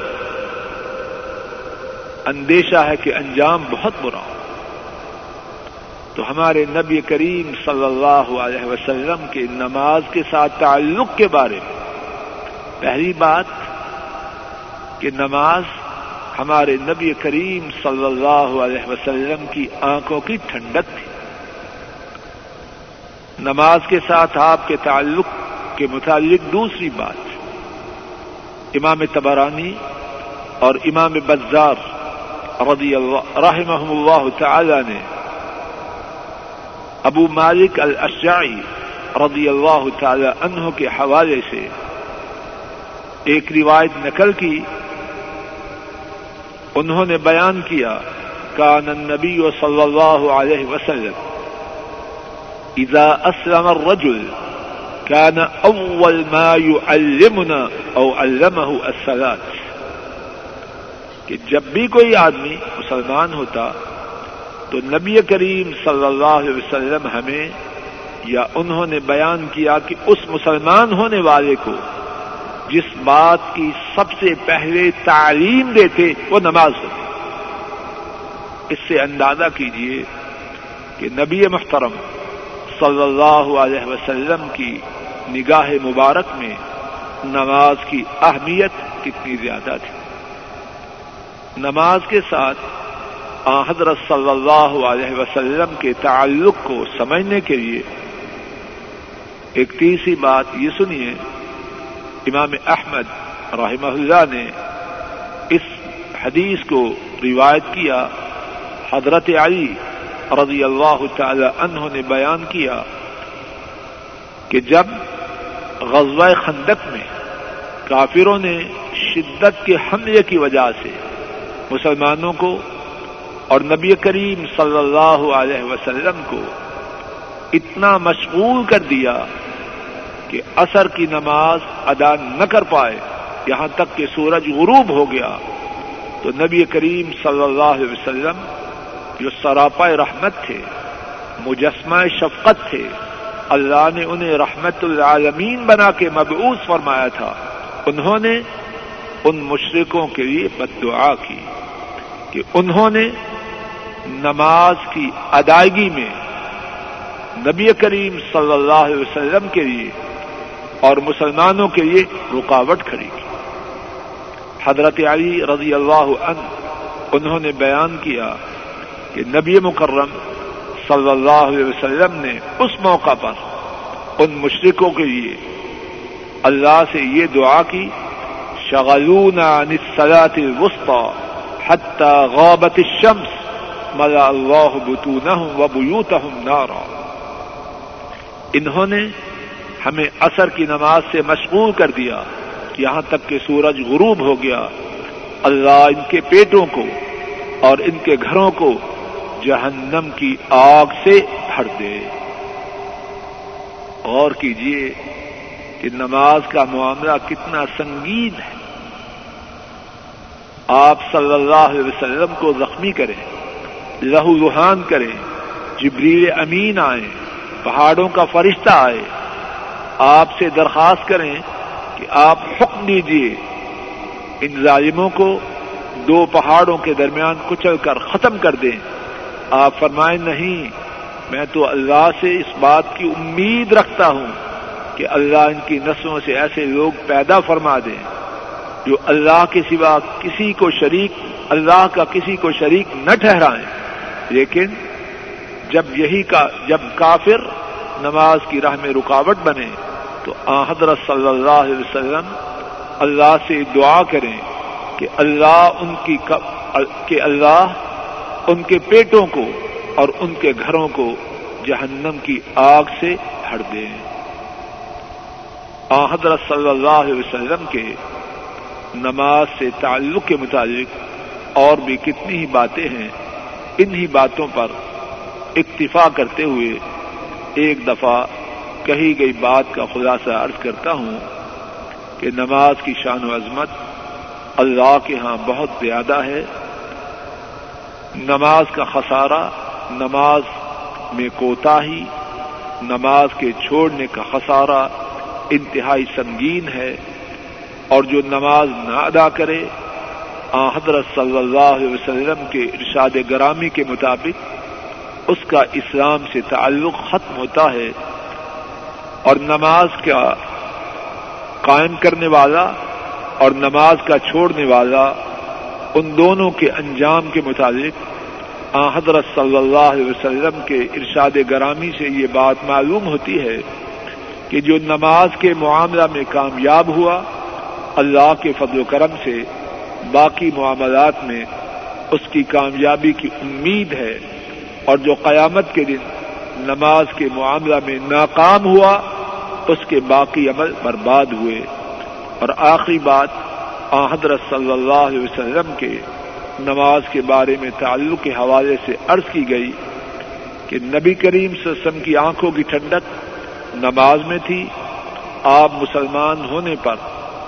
اندیشہ ہے کہ انجام بہت برا ہو۔ تو ہمارے نبی کریم صلی اللہ علیہ وسلم کے نماز کے ساتھ تعلق کے بارے میں پہلی بات کہ نماز ہمارے نبی کریم صلی اللہ علیہ وسلم کی آنکھوں کی ٹھنڈک تھی۔ نماز کے ساتھ آپ کے تعلق کے متعلق دوسری بات۔ امام تبرانی اور امام بزار رضی اللہ رحمہ اللہ تعالی نے ابو مالک الاشعی رضی اللہ تعالی عنہ کے حوالے سے ایک روایت نقل کی۔ انہوں نے بیان کیا، کان النبی صلی اللہ علیہ وسلم اذا اسلم الرجل كان اول ما يعلمنا او علمه الصلاه کہ جب بھی کوئی آدمی مسلمان ہوتا تو نبی کریم صلی اللہ علیہ وسلم ہمیں یا انہوں نے بیان کیا کہ اس مسلمان ہونے والے کو جس بات کی سب سے پہلے تعلیم دیتے وہ نماز ہوتی۔ اس سے اندازہ کیجیے کہ نبی محترم صلی اللہ علیہ وسلم کی نگاہ مبارک میں نماز کی اہمیت کتنی زیادہ تھی۔ نماز کے ساتھ حضرت صلی اللہ علیہ وسلم کے تعلق کو سمجھنے کے لیے ایک تیسری بات یہ سنیے، امام احمد رحمہ اللہ نے اس حدیث کو روایت کیا، حضرت علی رضی اللہ تعالی عنہ نے بیان کیا کہ جب غزوہ خندق میں کافروں نے شدت کے حملے کی وجہ سے مسلمانوں کو اور نبی کریم صلی اللہ علیہ وسلم کو اتنا مشغول کر دیا کہ اثر کی نماز ادا نہ کر پائے، یہاں تک کہ سورج غروب ہو گیا، تو نبی کریم صلی اللہ علیہ وسلم جو سراپا رحمت تھے، مجسمہ شفقت تھے، اللہ نے انہیں رحمت العالمین بنا کے مبعوث فرمایا تھا۔ انہوں نے ان مشرقوں کے لیے بد دعا کی کہ انہوں نے نماز کی ادائیگی میں نبی کریم صلی اللہ علیہ وسلم کے لیے اور مسلمانوں کے لیے رکاوٹ کھڑی کی۔ حضرت علی رضی اللہ عنہ، انہوں نے بیان کیا کہ نبی مکرم صلی اللہ علیہ وسلم نے اس موقع پر ان مشرقوں کے لیے اللہ سے یہ دعا کی شغلون عن الصلاة الوسطى حتى غابت الشمس، ملا اللہ بطونہم و بیوتہم نارا. انہوں نے ہمیں اثر کی نماز سے مشغول کر دیا، یہاں تک کہ سورج غروب ہو گیا۔ اللہ ان کے پیٹوں کو اور ان کے گھروں کو جہنم کی آگ سے بھر دے۔ اور کیجیے کہ نماز کا معاملہ کتنا سنگین ہے۔ آپ صلی اللہ علیہ وسلم کو زخمی کریں، لہو روحان کریں، جبریل امین آئیں، پہاڑوں کا فرشتہ آئے۔ آپ سے درخواست کریں کہ آپ حکم دیجیے ان ظالموں کو دو پہاڑوں کے درمیان کچل کر ختم کر دیں۔ آپ فرمائیں نہیں، میں تو اللہ سے اس بات کی امید رکھتا ہوں کہ اللہ ان کی نسلوں سے ایسے لوگ پیدا فرما دیں جو اللہ کے سوا کسی کو شریک، اللہ کا کسی کو شریک نہ ٹھہرائیں۔ لیکن جب یہی کا، جب کافر نماز کی راہ میں رکاوٹ بنے، تو آ حضرت صلی اللہ علیہ وسلم اللہ سے دعا کریں کہ اللہ ان کی کہ اللہ ان کے پیٹوں کو اور ان کے گھروں کو جہنم کی آگ سے ہڑ دیں۔ آ حضرت صلی اللہ علیہ وسلم کے نماز سے تعلق کے متعلق اور بھی کتنی ہی باتیں ہیں، انہی باتوں پر اکتفا کرتے ہوئے ایک دفعہ کہی گئی بات کا خلاصہ عرض کرتا ہوں کہ نماز کی شان و عظمت اللہ کے ہاں بہت زیادہ ہے۔ نماز کا خسارہ، نماز میں کوتا ہی نماز کے چھوڑنے کا خسارہ انتہائی سنگین ہے اور جو نماز نہ ادا کرے، آ حضرت صلی اللہ علیہ وسلم کے ارشاد گرامی کے مطابق اس کا اسلام سے تعلق ختم ہوتا ہے اور نماز کا قائم کرنے والا اور نماز کا چھوڑنے والا ان دونوں کے انجام کے مطابق آ، حضرت صلی اللہ علیہ وسلم کے ارشاد گرامی سے یہ بات معلوم ہوتی ہے کہ جو نماز کے معاملہ میں کامیاب ہوا، اللہ کے فضل و کرم سے باقی معاملات میں اس کی کامیابی کی امید ہے اور جو قیامت کے دن نماز کے معاملہ میں ناکام ہوا، اس کے باقی عمل برباد ہوئے۔ اور آخری بات حضرت صلی اللہ علیہ وسلم کے نماز کے بارے میں تعلق کے حوالے سے عرض کی گئی کہ نبی کریم سسم کی آنکھوں کی ٹھنڈک نماز میں تھی۔ آپ مسلمان ہونے پر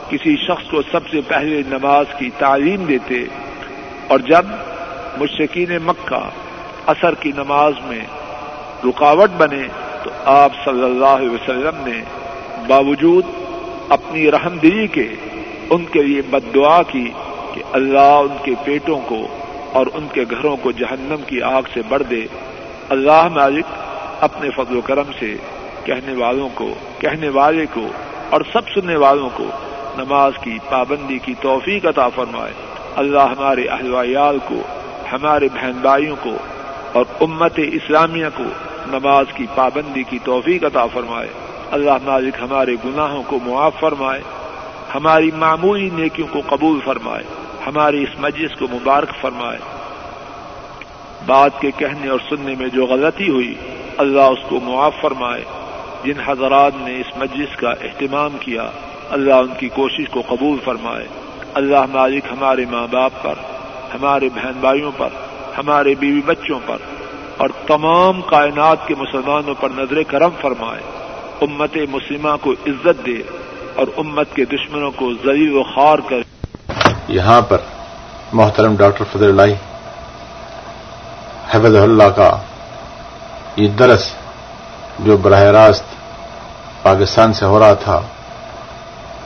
کسی شخص کو سب سے پہلے نماز کی تعلیم دیتے اور جب مشکین مکہ اثر کی نماز میں رکاوٹ بنے تو آپ صلی اللہ علیہ وسلم نے باوجود اپنی رحم دلی کے ان کے لیے بد دعا کی کہ اللہ ان کے پیٹوں کو اور ان کے گھروں کو جہنم کی آگ سے بڑھ دے۔ اللہ مالک اپنے فضل و کرم سے کہنے والوں کو، کہنے والے کو اور سب سننے والوں کو نماز کی پابندی کی توفیق عطا فرمائے۔ اللہ ہمارے اہل ویال کو، ہمارے بہن بھائیوں کو اور امت اسلامیہ کو نماز کی پابندی کی توفیق عطا فرمائے۔ اللہ مالک ہمارے گناہوں کو معاف فرمائے۔ ہماری معمولی نیکیوں کو قبول فرمائے، ہماری اس مجلس کو مبارک فرمائے۔ بات کے کہنے اور سننے میں جو غلطی ہوئی، اللہ اس کو معاف فرمائے۔ جن حضرات نے اس مجلس کا اہتمام کیا، اللہ ان کی کوشش کو قبول فرمائے۔ اللہ مالک ہمارے ماں باپ پر، ہمارے بہن بھائیوں پر، ہمارے بیوی بچوں پر اور تمام کائنات کے مسلمانوں پر نظر کرم فرمائے۔ امت مسلمہ کو عزت دے۔ اور امت کے دشمنوں کو ذلیل و خار کر یہاں پر محترم ڈاکٹر فضل اللہ حفظ اللہ کا یہ درس جو براہ راست پاکستان سے ہو رہا تھا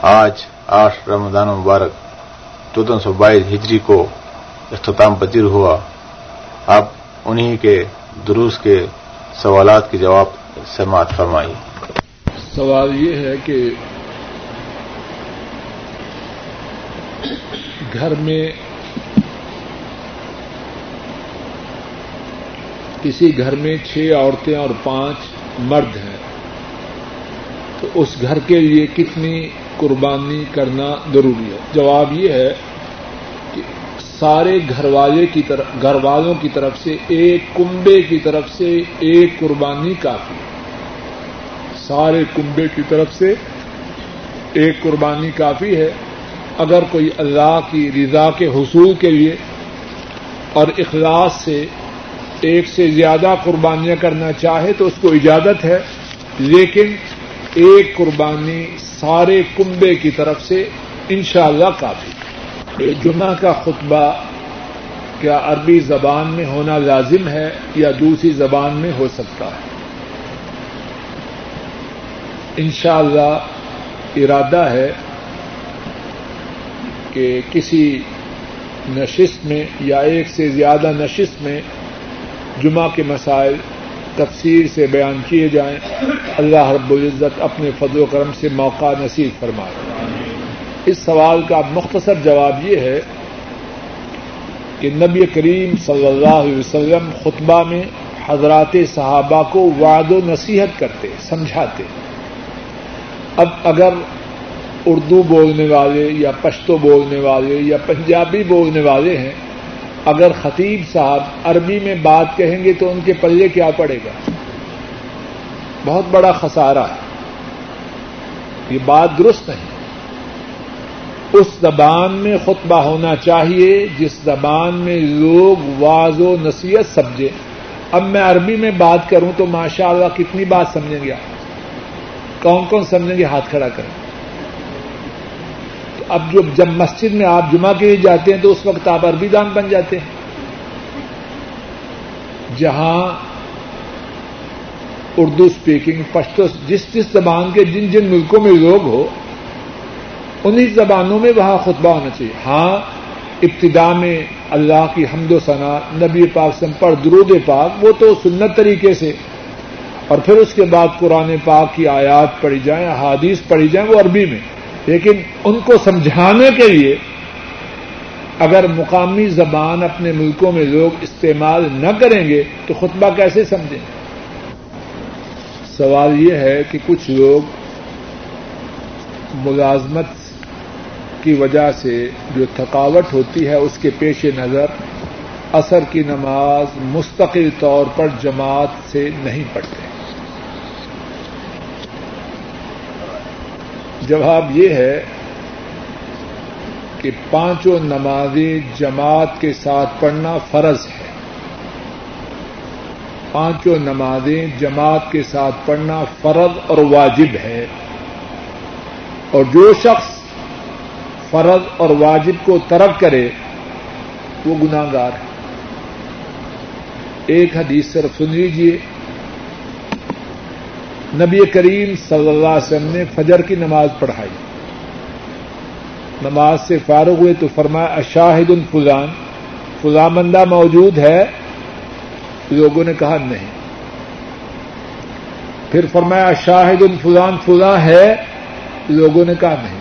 آج آٹھ رمضان مبارک چودہ سو بائیس ہجری کو اختتام پذیر ہوا۔ اب انہی کے دروس کے سوالات کے جواب سماعت فرمائی سوال یہ ہے کہ گھر میں کسی گھر میں چھ عورتیں اور پانچ مرد ہیں۔ تو اس گھر کے لیے کتنی قربانی کرنا ضروری ہے؟ جواب یہ ہے کہ سارے گھر والے کی طرف، گھر والوں کی طرف سے ایک کنبے کی طرف سے ایک قربانی کافی سارے کنبے کی طرف سے ایک قربانی کافی ہے۔ اگر کوئی اللہ کی رضا کے حصول کے لیے اور اخلاص سے ایک سے زیادہ قربانیاں کرنا چاہے تو اس کو اجازت ہے، لیکن ایک قربانی سارے کنبے کی طرف سے انشاءاللہ کافی۔ جمعہ کا خطبہ کیا عربی زبان میں ہونا لازم ہے یا دوسری زبان میں ہو سکتا ہے؟ انشاءاللہ ارادہ ہے کہ کسی نشست میں یا ایک سے زیادہ نشست میں جمعہ کے مسائل تفسیر سے بیان کیے جائیں، اللہ رب العزت اپنے فضل و کرم سے موقع نصیب فرمائے۔ اس سوال کا مختصر جواب یہ ہے کہ نبی کریم صلی اللہ علیہ وسلم خطبہ میں حضرات صحابہ کو وعد و نصیحت کرتے، سمجھاتے۔ اب اگر اردو بولنے والے یا پشتو بولنے والے یا پنجابی بولنے والے ہیں، اگر خطیب صاحب عربی میں بات کہیں گے تو ان کے پلے کیا پڑے گا؟ بہت بڑا خسارہ ہے۔ یہ بات درست نہیں۔ اس زبان میں خطبہ ہونا چاہیے جس زبان میں لوگ واض و نصیحت سمجھے۔ اب میں عربی میں بات کروں تو ماشاء اللہ کتنی بات سمجھیں گے آپ؟ کون کون سمجھیں گے؟ ہاتھ کھڑا کریں۔ اب جو جب مسجد میں آپ جمعہ کے لیے جاتے ہیں تو اس وقت آپ عربی دان بن جاتے ہیں۔ جہاں اردو اسپیکنگ پشتو جس جس زبان کے جن جن ملکوں میں لوگ ہو انہیں زبانوں میں وہاں خطبہ ہونا چاہیے۔ ہاں ابتدا میں اللہ کی حمد و ثنا، نبی پاک سم پر درود پاک، وہ تو سنت طریقے سے۔ اور پھر اس کے بعد قرآن پاک کی آیات پڑھی جائیں حادیث پڑھی جائیں، وہ عربی میں۔ لیکن ان کو سمجھانے کے لیے اگر مقامی زبان اپنے ملکوں میں لوگ استعمال نہ کریں گے تو خطبہ کیسے سمجھیں؟ سوال یہ ہے کہ کچھ لوگ ملازمت کی وجہ سے جو تھکاوٹ ہوتی ہے، اس کے پیش نظر اثر کی نماز مستقل طور پر جماعت سے نہیں پڑھتے جواب یہ ہے کہ پانچوں نمازیں جماعت کے ساتھ پڑھنا فرض ہے۔ پانچوں نمازیں جماعت کے ساتھ پڑھنا فرض اور واجب ہے۔ اور جو شخص فرض اور واجب کو ترک کرے، وہ گناگار ہے۔ ایک حدیث صرف سن لیجیے نبی کریم صلی اللہ علیہ وسلم نے فجر کی نماز پڑھائی۔ نماز سے فارغ ہوئے تو فرمایا، اشاہد الفلان فلاں بندہ موجود ہے؟ لوگوں نے کہا، نہیں۔ پھر فرمایا شاہد الفلان فلاں ہے؟ لوگوں نے کہا، نہیں۔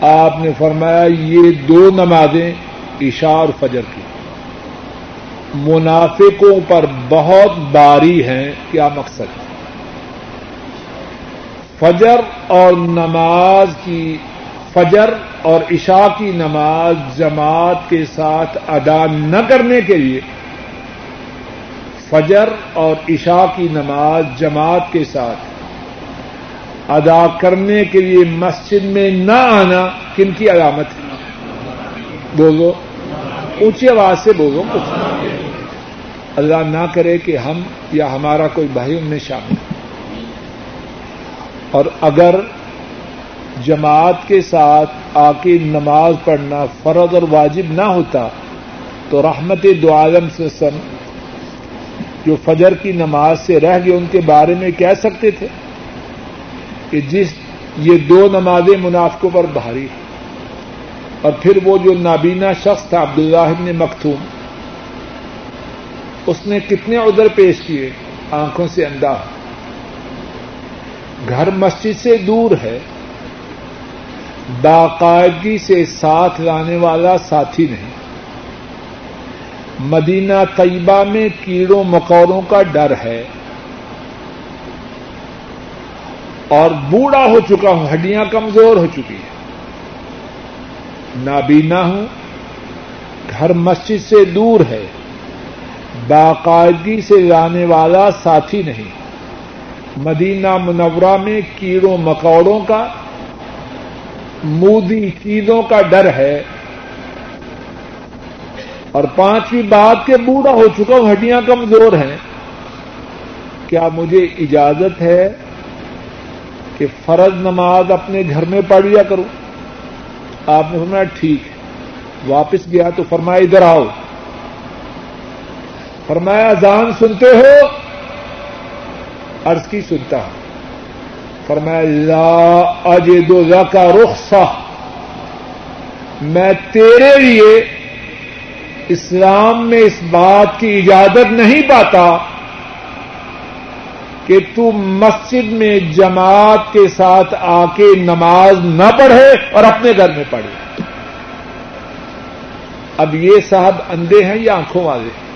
آپ نے فرمایا، یہ دو نمازیں عشاء اور فجر کی۔ منافقوں پر بہت باری ہیں، کیا مقصد ہے؟ فجر اور نماز کی، فجر اور عشاء کی نماز جماعت کے ساتھ ادا نہ کرنے کے لیے، فجر اور عشاء کی نماز جماعت کے ساتھ ادا کرنے کے لیے مسجد میں نہ آنا کن کی علامت ہے؟ بولو، اونچی آواز سے بولو، کچھ۔ اللہ نہ کرے کہ ہم یا ہمارا کوئی بھائی ان میں شامل اور اگر جماعت کے ساتھ آ کے نماز پڑھنا فرض اور واجب نہ ہوتا، تو رحمت دو عالم سے سن، جو فجر کی نماز سے رہ گئے، ان کے بارے میں کہہ سکتے تھے کہ جس، یہ دو نمازیں منافقوں پر بھاری اور پھر وہ جو نابینا شخص تھا، عبداللہ ابن مختوم اس نے کتنے عذر پیش کیے؟ آنکھوں سے اندھا۔ گھر مسجد سے دور ہے، باقاعدگی سے ساتھ لانے والا ساتھی نہیں۔ مدینہ طیبہ میں کیڑوں مکوڑوں کا ڈر ہے۔ اور بوڑھا ہو چکا ہوں، ہڈیاں کمزور ہو چکی ہیں۔ نابینا ہوں، گھر مسجد سے دور ہے، باقاعدگی سے لانے والا ساتھی نہیں۔ مدینہ منورہ میں کیڑوں مکوڑوں کا، مودی چیزوں کا ڈر ہے۔ اور پانچویں بات کے بوڑھا ہو چکا ہوں، ہڈیاں کمزور ہیں۔ کیا مجھے اجازت ہے کہ فرض نماز اپنے گھر میں پڑھ لیا کروں؟ آپ نے فرمایا ٹھیک ہے۔ واپس گیا تو فرمایا ادھر آؤ۔ فرمایا اذان سنتے ہو عرض کی سنتا فرمایا، لا اجد کا رخ میں تیرے لیے اسلام میں اس بات کی اجازت نہیں پاتا کہ تو مسجد میں جماعت کے ساتھ آ کے نماز نہ پڑھے اور اپنے گھر میں پڑھے۔ اب یہ صاحب اندھے ہیں یا آنکھوں والے؟ ہیں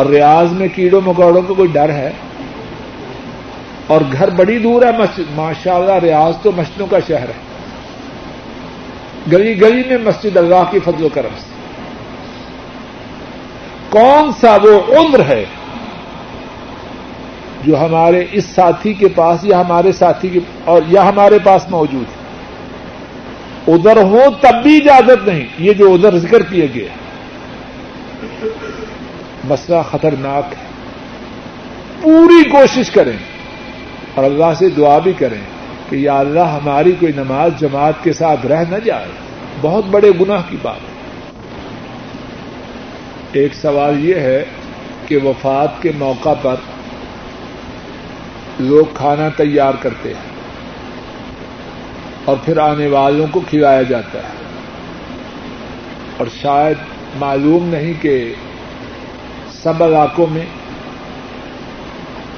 اور ریاض میں کیڑوں مکوڑوں کو کوئی ڈر ہے؟ اور گھر بڑی دور ہے مسجد، ماشاء اللہ ریاض تو مسجدوں کا شہر ہے۔ گلی گلی میں مسجد اللہ کی فضل و کرم سے۔ کون سا وہ عمر ہے جو ہمارے اس ساتھی کے پاس یا ہمارے ساتھی کے اور یا ہمارے پاس موجود ہے؟ ادھر ہو تب بھی اجازت نہیں، یہ جو ادھر ذکر کیے گئے مسئلہ خطرناک ہے۔ پوری کوشش کریں اور اللہ سے دعا بھی کریں کہ یا اللہ ہماری کوئی نماز جماعت کے ساتھ رہ نہ جائے۔ بہت بڑے گناہ کی بات ہے۔ ایک سوال یہ ہے کہ وفات کے موقع پر لوگ کھانا تیار کرتے ہیں اور پھر آنے والوں کو کھلایا جاتا ہے۔ اور شاید معلوم نہیں کہ سب علاقوں میں،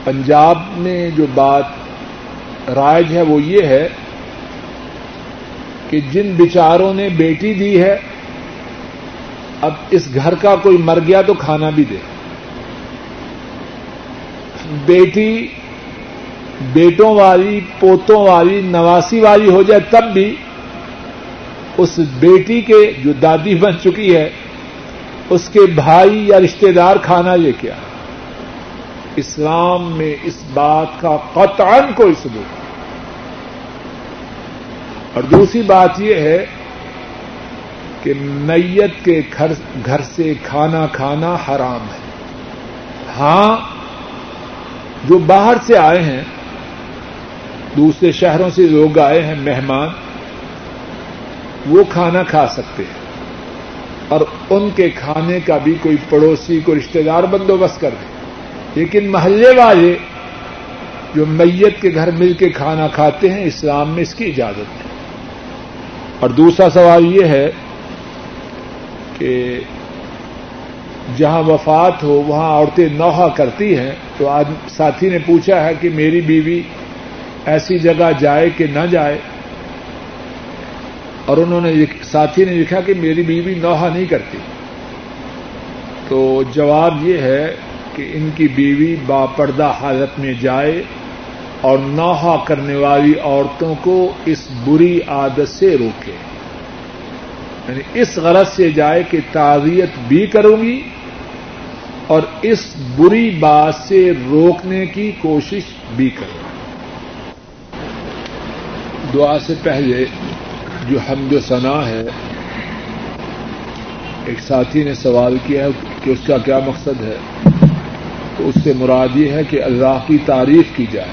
پنجاب میں جو بات رائج ہے وہ یہ ہے کہ جن بچاروں نے بیٹی دی ہے، اب اس گھر کا کوئی مر گیا تو کھانا بھی دے۔ بیٹی بیٹوں والی، پوتوں والی، نواسی والی ہو جائے تب بھی اس بیٹی کے جو دادی بن چکی ہے اس کے بھائی یا رشتے دار کھانا لے کے آئے اسلام میں اس بات کا قطعاً کوئی ثبوت اور دوسری بات یہ ہے کہ نیت کے گھر سے کھانا کھانا حرام ہے۔ ہاں جو باہر سے آئے ہیں، دوسرے شہروں سے لوگ آئے ہیں، مہمان، وہ کھانا کھا سکتے ہیں۔ اور ان کے کھانے کا بھی کوئی پڑوسی کو رشتے دار بندوبست کر دے۔ لیکن محلے والے جو میت کے گھر مل کے کھانا کھاتے ہیں، اسلام میں اس کی اجازت ہے۔ اور دوسرا سوال یہ ہے کہ جہاں وفات ہو، وہاں عورتیں نوحہ کرتی ہیں۔ تو آج ساتھی نے پوچھا ہے کہ میری بیوی ایسی جگہ جائے کہ نہ جائے؟ اور انہوں نے ساتھی نے لکھا کہ میری بیوی نوحہ نہیں کرتی۔ تو جواب یہ ہے کہ ان کی بیوی باپردہ حالت میں جائے اور نوحہ کرنے والی عورتوں کو اس بری عادت سے روکے۔ یعنی اس غرض سے جائے کہ تعزیت بھی کروں گی اور اس بری بات سے روکنے کی کوشش بھی کروں۔ گی دعا سے پہلے جو حمد و ثنا ہے، ایک ساتھی نے سوال کیا ہے کہ اس کا کیا مقصد ہے؟ تو اس سے مراد یہ ہے کہ اللہ کی تعریف کی جائے۔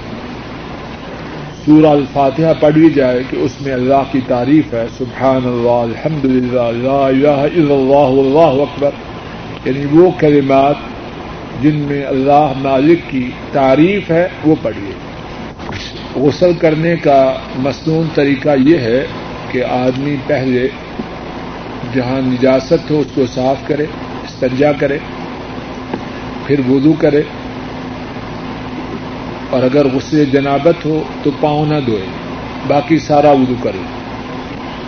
سورہ الفاتحہ پڑھی جائے کہ اس میں اللہ کی تعریف ہے سبحان اللہ الحمد للہ اللہ اللہ اکبر۔ یعنی وہ کلمات جن میں اللہ مالک کی تعریف ہے، وہ پڑھیے۔ غسل کرنے کا مصنون طریقہ یہ ہے کہ آدمی پہلے جہاں نجاست ہو اس کو صاف کرے، استنجا کرے، پھر وضو کرے، اور اگر غصے جنابت ہو تو پاؤں نہ دھوئے، باقی سارا وضو کرے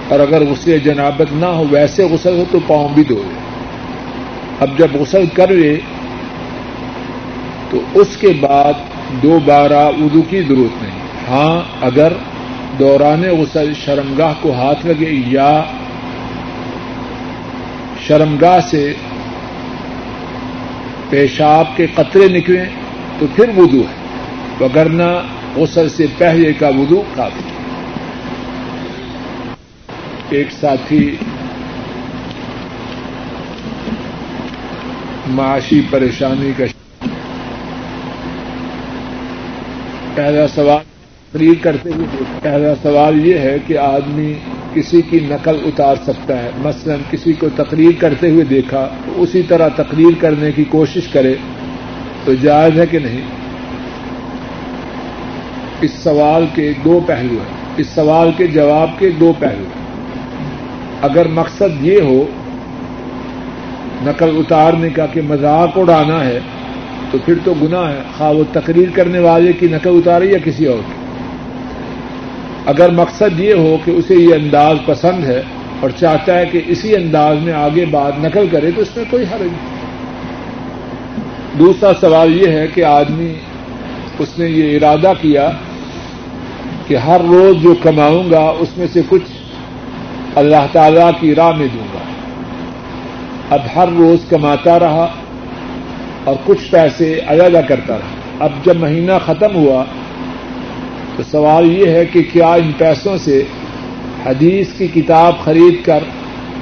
اور اگر غصے جنابت نہ ہو، ویسے غسل ہو تو پاؤں بھی دھوئے۔ اب جب غسل کرے تو اس کے بعد دوبارہ وضو کی ضرورت نہیں۔ ہاں اگر دوران غسل شرمگاہ کو ہاتھ لگے یا شرمگاہ سے پیشاب کے قطرے نکلیں تو پھر وضو ہے، وگرنہ غسل سے پہلے کا وضو کافی ایک ساتھی معاشی پریشانی کا پہلا سوال تقریر کرتے ہوئے پہلا سوال یہ ہے کہ آدمی کسی کی نقل اتار سکتا ہے۔ مثلا کسی کو تقریر کرتے ہوئے دیکھا تو اسی طرح تقریر کرنے کی کوشش کرے تو جائز ہے کہ نہیں؟ اس سوال کے دو پہلو ہیں۔ اس سوال کے جواب کے دو پہلو ہیں۔ اگر مقصد یہ ہو نقل اتارنے کا کہ مذاق اڑانا ہے تو پھر تو گناہ ہے۔ خواہ وہ تقریر کرنے والے کی نقل اتارے یا کسی اور کی؟ اگر مقصد یہ ہو کہ اسے یہ انداز پسند ہے اور چاہتا ہے کہ اسی انداز میں آگے بات نقل کرے، تو اس میں کوئی حرج نہیں۔ دوسرا سوال یہ ہے کہ آدمی، اس نے یہ ارادہ کیا کہ ہر روز جو کماؤں گا، اس میں سے کچھ اللہ تعالی کی راہ میں دوں گا۔ اب ہر روز کماتا رہا اور کچھ پیسے علیحدہ کرتا رہا۔ اب جب مہینہ ختم ہوا تو سوال یہ ہے کہ کیا ان پیسوں سے حدیث کی کتاب خرید کر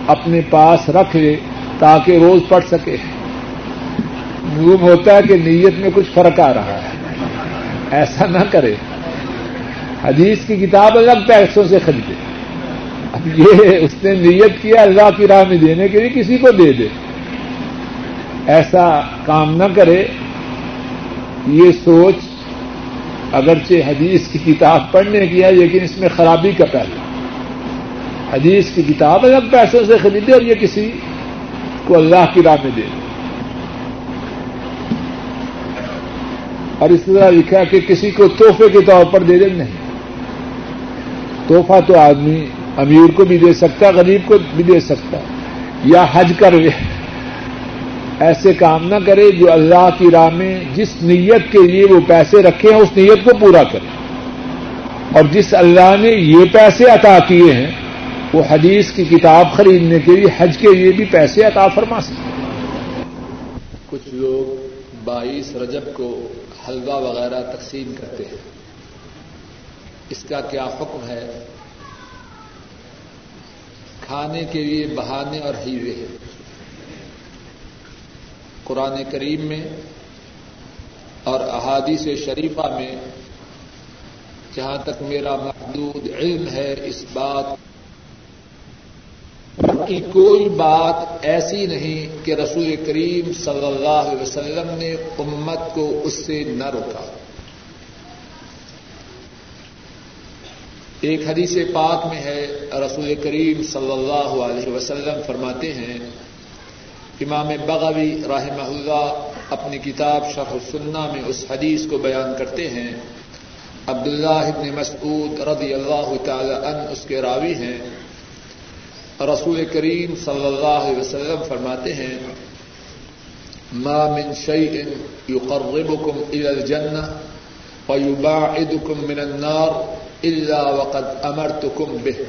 اپنے پاس رکھ لے تاکہ روز پڑھ سکے؟ معلوم ہوتا ہے کہ نیت میں کچھ فرق آ رہا ہے۔ ایسا نہ کرے۔ حدیث کی کتاب الگ پیسوں سے خریدے۔ اب یہ اس نے نیت کیا اللہ کی راہ میں دینے کے لیے کسی کو دے دے۔ ایسا کام نہ کرے۔ یہ سوچ اگرچہ حدیث کی کتاب پڑھنے کی ہے، لیکن اس میں خرابی کا پہلو۔ حدیث کی کتاب الگ پیسوں سے خریدے اور یہ کسی کو اللہ کی راہ میں دے دے۔ اور اس طرح لکھا کہ کسی کو تحفے کے طور پر دے دیں نہیں۔ تحفہ تو آدمی امیر کو بھی دے سکتا، غریب کو بھی دے سکتا، یا حج کر ایسے کام نہ کرے جو اللہ کی راہ میں جس نیت کے لیے وہ پیسے رکھے ہیں، اس نیت کو پورا کرے۔ اور جس اللہ نے یہ پیسے عطا کیے ہیں، وہ حدیث کی کتاب خریدنے کے لیے، حج کے لیے بھی پیسے عطا فرما سکتے کچھ لوگ بائیس رجب کو حلوہ وغیرہ تقسیم کرتے ہیں۔ اس کا کیا حکم ہے؟ کھانے کے لیے بہانے اور ہیرے۔ ہیں قرآن کریم میں اور احادیث شریفہ میں جہاں تک میرا محدود علم ہے اس بات کی کوئی بات ایسی نہیں کہ رسول کریم صلی اللہ علیہ وسلم نے امت کو اس سے نہ روکا۔ ایک حدیث پاک میں ہے، رسول کریم صلی اللہ علیہ وسلم فرماتے ہیں امام بغوی رحمہ اللہ اپنی کتاب شرح السنہ میں اس حدیث کو بیان کرتے ہیں۔ عبداللہ ابن مسعود رضی اللہ تعالی عنہ اس کے راوی ہیں۔ رسول کریم صلی اللہ علیہ وسلم فرماتے ہیں، ما من شيء يقربكم الى الجنه ويباعدكم من النار الا وقد امرتكم به.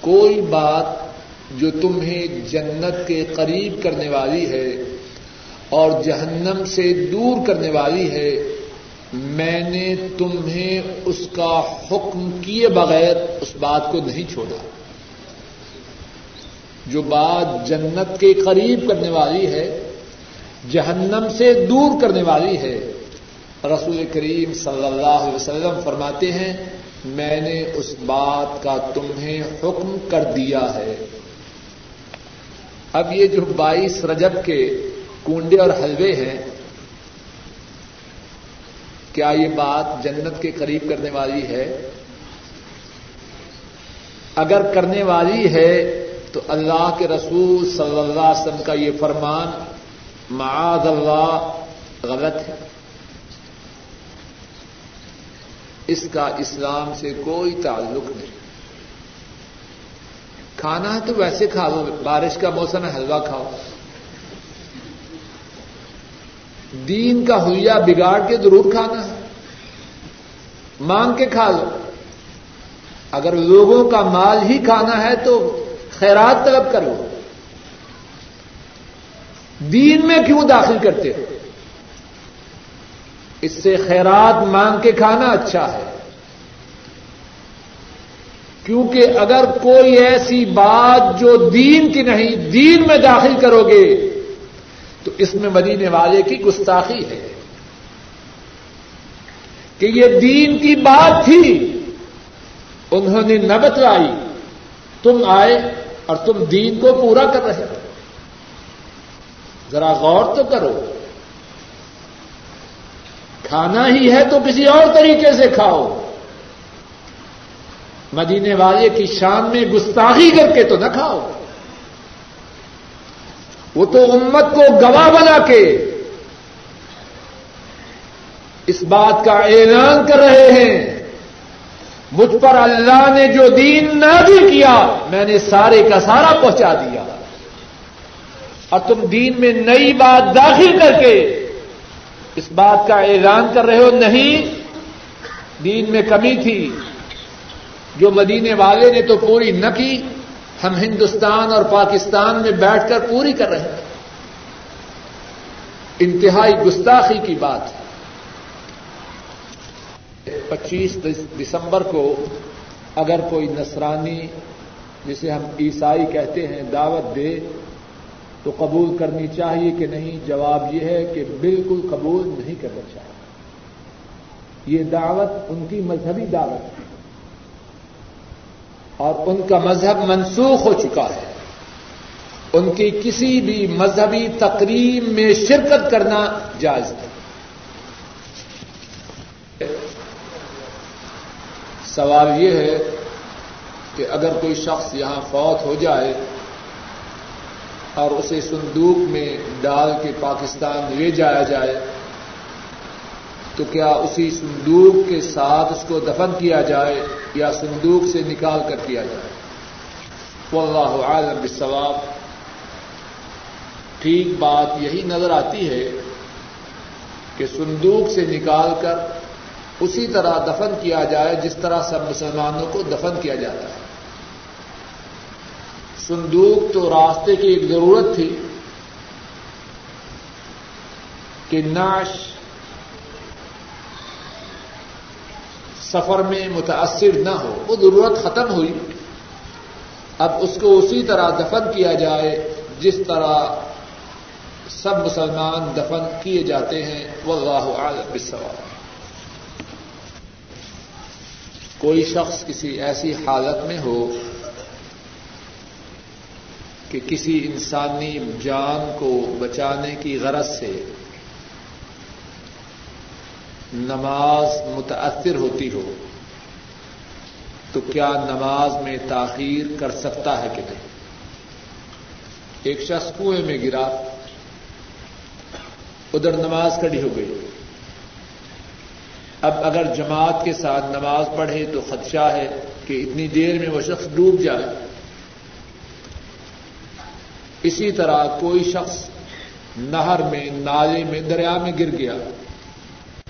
کوئی بات جو تمہیں جنت کے قریب کرنے والی ہے اور جہنم سے دور کرنے والی ہے، میں نے تمہیں اس کا حکم کیے بغیر اس بات کو نہیں چھوڑا۔ جو بات جنت کے قریب کرنے والی ہے، جہنم سے دور کرنے والی ہے، رسول کریم صلی اللہ علیہ وسلم فرماتے ہیں، میں نے اس بات کا تمہیں حکم کر دیا ہے۔ اب یہ جو بائیس رجب کے کنڈے اور حلوے ہیں، کیا یہ بات جنت کے قریب کرنے والی ہے؟ اگر کرنے والی ہے تو اللہ کے رسول صلی اللہ علیہ وسلم کا یہ فرمان معاذ اللہ غلط ہے۔ اس کا اسلام سے کوئی تعلق نہیں۔ کھانا ہے تو ویسے کھا لو، بارش کا موسم ہے، حلوہ کھاؤ۔ دین کا ہویا بگاڑ کے ضرور کھانا ہے۔ مانگ کے کھا لو۔ اگر لوگوں کا مال ہی کھانا ہے تو خیرات طلب کرو۔ دین میں کیوں داخل کرتے ہو؟ اس سے خیرات مانگ کے کھانا اچھا ہے۔ کیونکہ اگر کوئی ایسی بات جو دین کی نہیں، دین میں داخل کرو گے، تو اس میں مدینے والے کی گستاخی ہے۔ کہ یہ دین کی بات تھی، انہوں نے نہ بتلائی تم آئے اور تم دین کو پورا کر رہے ہو۔ ذرا غور تو کرو۔ کھانا ہی ہے تو کسی اور طریقے سے کھاؤ۔ مدینے والے کی شان میں گستاخی کر کے تو نہ کھاؤ۔ وہ تو امت کو گواہ بنا کے اس بات کا اعلان کر رہے ہیں۔ مجھ پر اللہ نے جو دین نازل کیا، میں نے سارے کا سارا پہنچا دیا۔ اور تم دین میں نئی بات داخل کر کے اس بات کا اعلان کر رہے ہو، نہیں۔ دین میں کمی تھی۔ جو مدینے والے نے تو پوری نہ کی، ہم ہندوستان اور پاکستان میں بیٹھ کر پوری کر رہے ہیں۔ انتہائی گستاخی کی بات ہے۔ پچیس دسمبر کو اگر کوئی نصرانی، جسے ہم عیسائی کہتے ہیں، دعوت دے، تو قبول کرنی چاہیے کہ نہیں؟ جواب یہ ہے کہ بالکل قبول نہیں کرنا چاہیے۔ یہ دعوت ان کی مذہبی دعوت ہے۔ اور ان کا مذہب منسوخ ہو چکا ہے۔ ان کی کسی بھی مذہبی تقریب میں شرکت کرنا جائز ہے۔ سوال یہ ہے کہ اگر کوئی شخص یہاں فوت ہو جائے اور اسے صندوق میں ڈال کے پاکستان لے جایا جائے تو کیا اسی صندوق کے ساتھ اس کو دفن کیا جائے یا صندوق سے نکال کر کیا جائے؟ واللہ عالم بالثواب ٹھیک بات یہی نظر آتی ہے کہ صندوق سے نکال کر اسی طرح دفن کیا جائے جس طرح سب مسلمانوں کو دفن کیا جاتا ہے۔ صندوق تو راستے کی ایک ضرورت تھی کہ ناش سفر میں متاثر نہ ہو، وہ ضرورت ختم ہوئی۔ اب اس کو اسی طرح دفن کیا جائے، جس طرح سب مسلمان دفن کیے جاتے ہیں وہ عالم بالسوال کوئی شخص کسی ایسی حالت میں ہو کہ کسی انسانی جان کو بچانے کی غرض سے نماز متاثر ہوتی ہو، تو کیا نماز میں تاخیر کر سکتا ہے کہ نہیں؟ ایک شخص کنویں میں گرا، ادھر نماز کھڑی ہو گئی۔ اب اگر جماعت کے ساتھ نماز پڑھے تو خدشہ ہے کہ اتنی دیر میں وہ شخص ڈوب جائے۔ اسی طرح کوئی شخص نہر میں، نالے میں، دریا میں گر گیا۔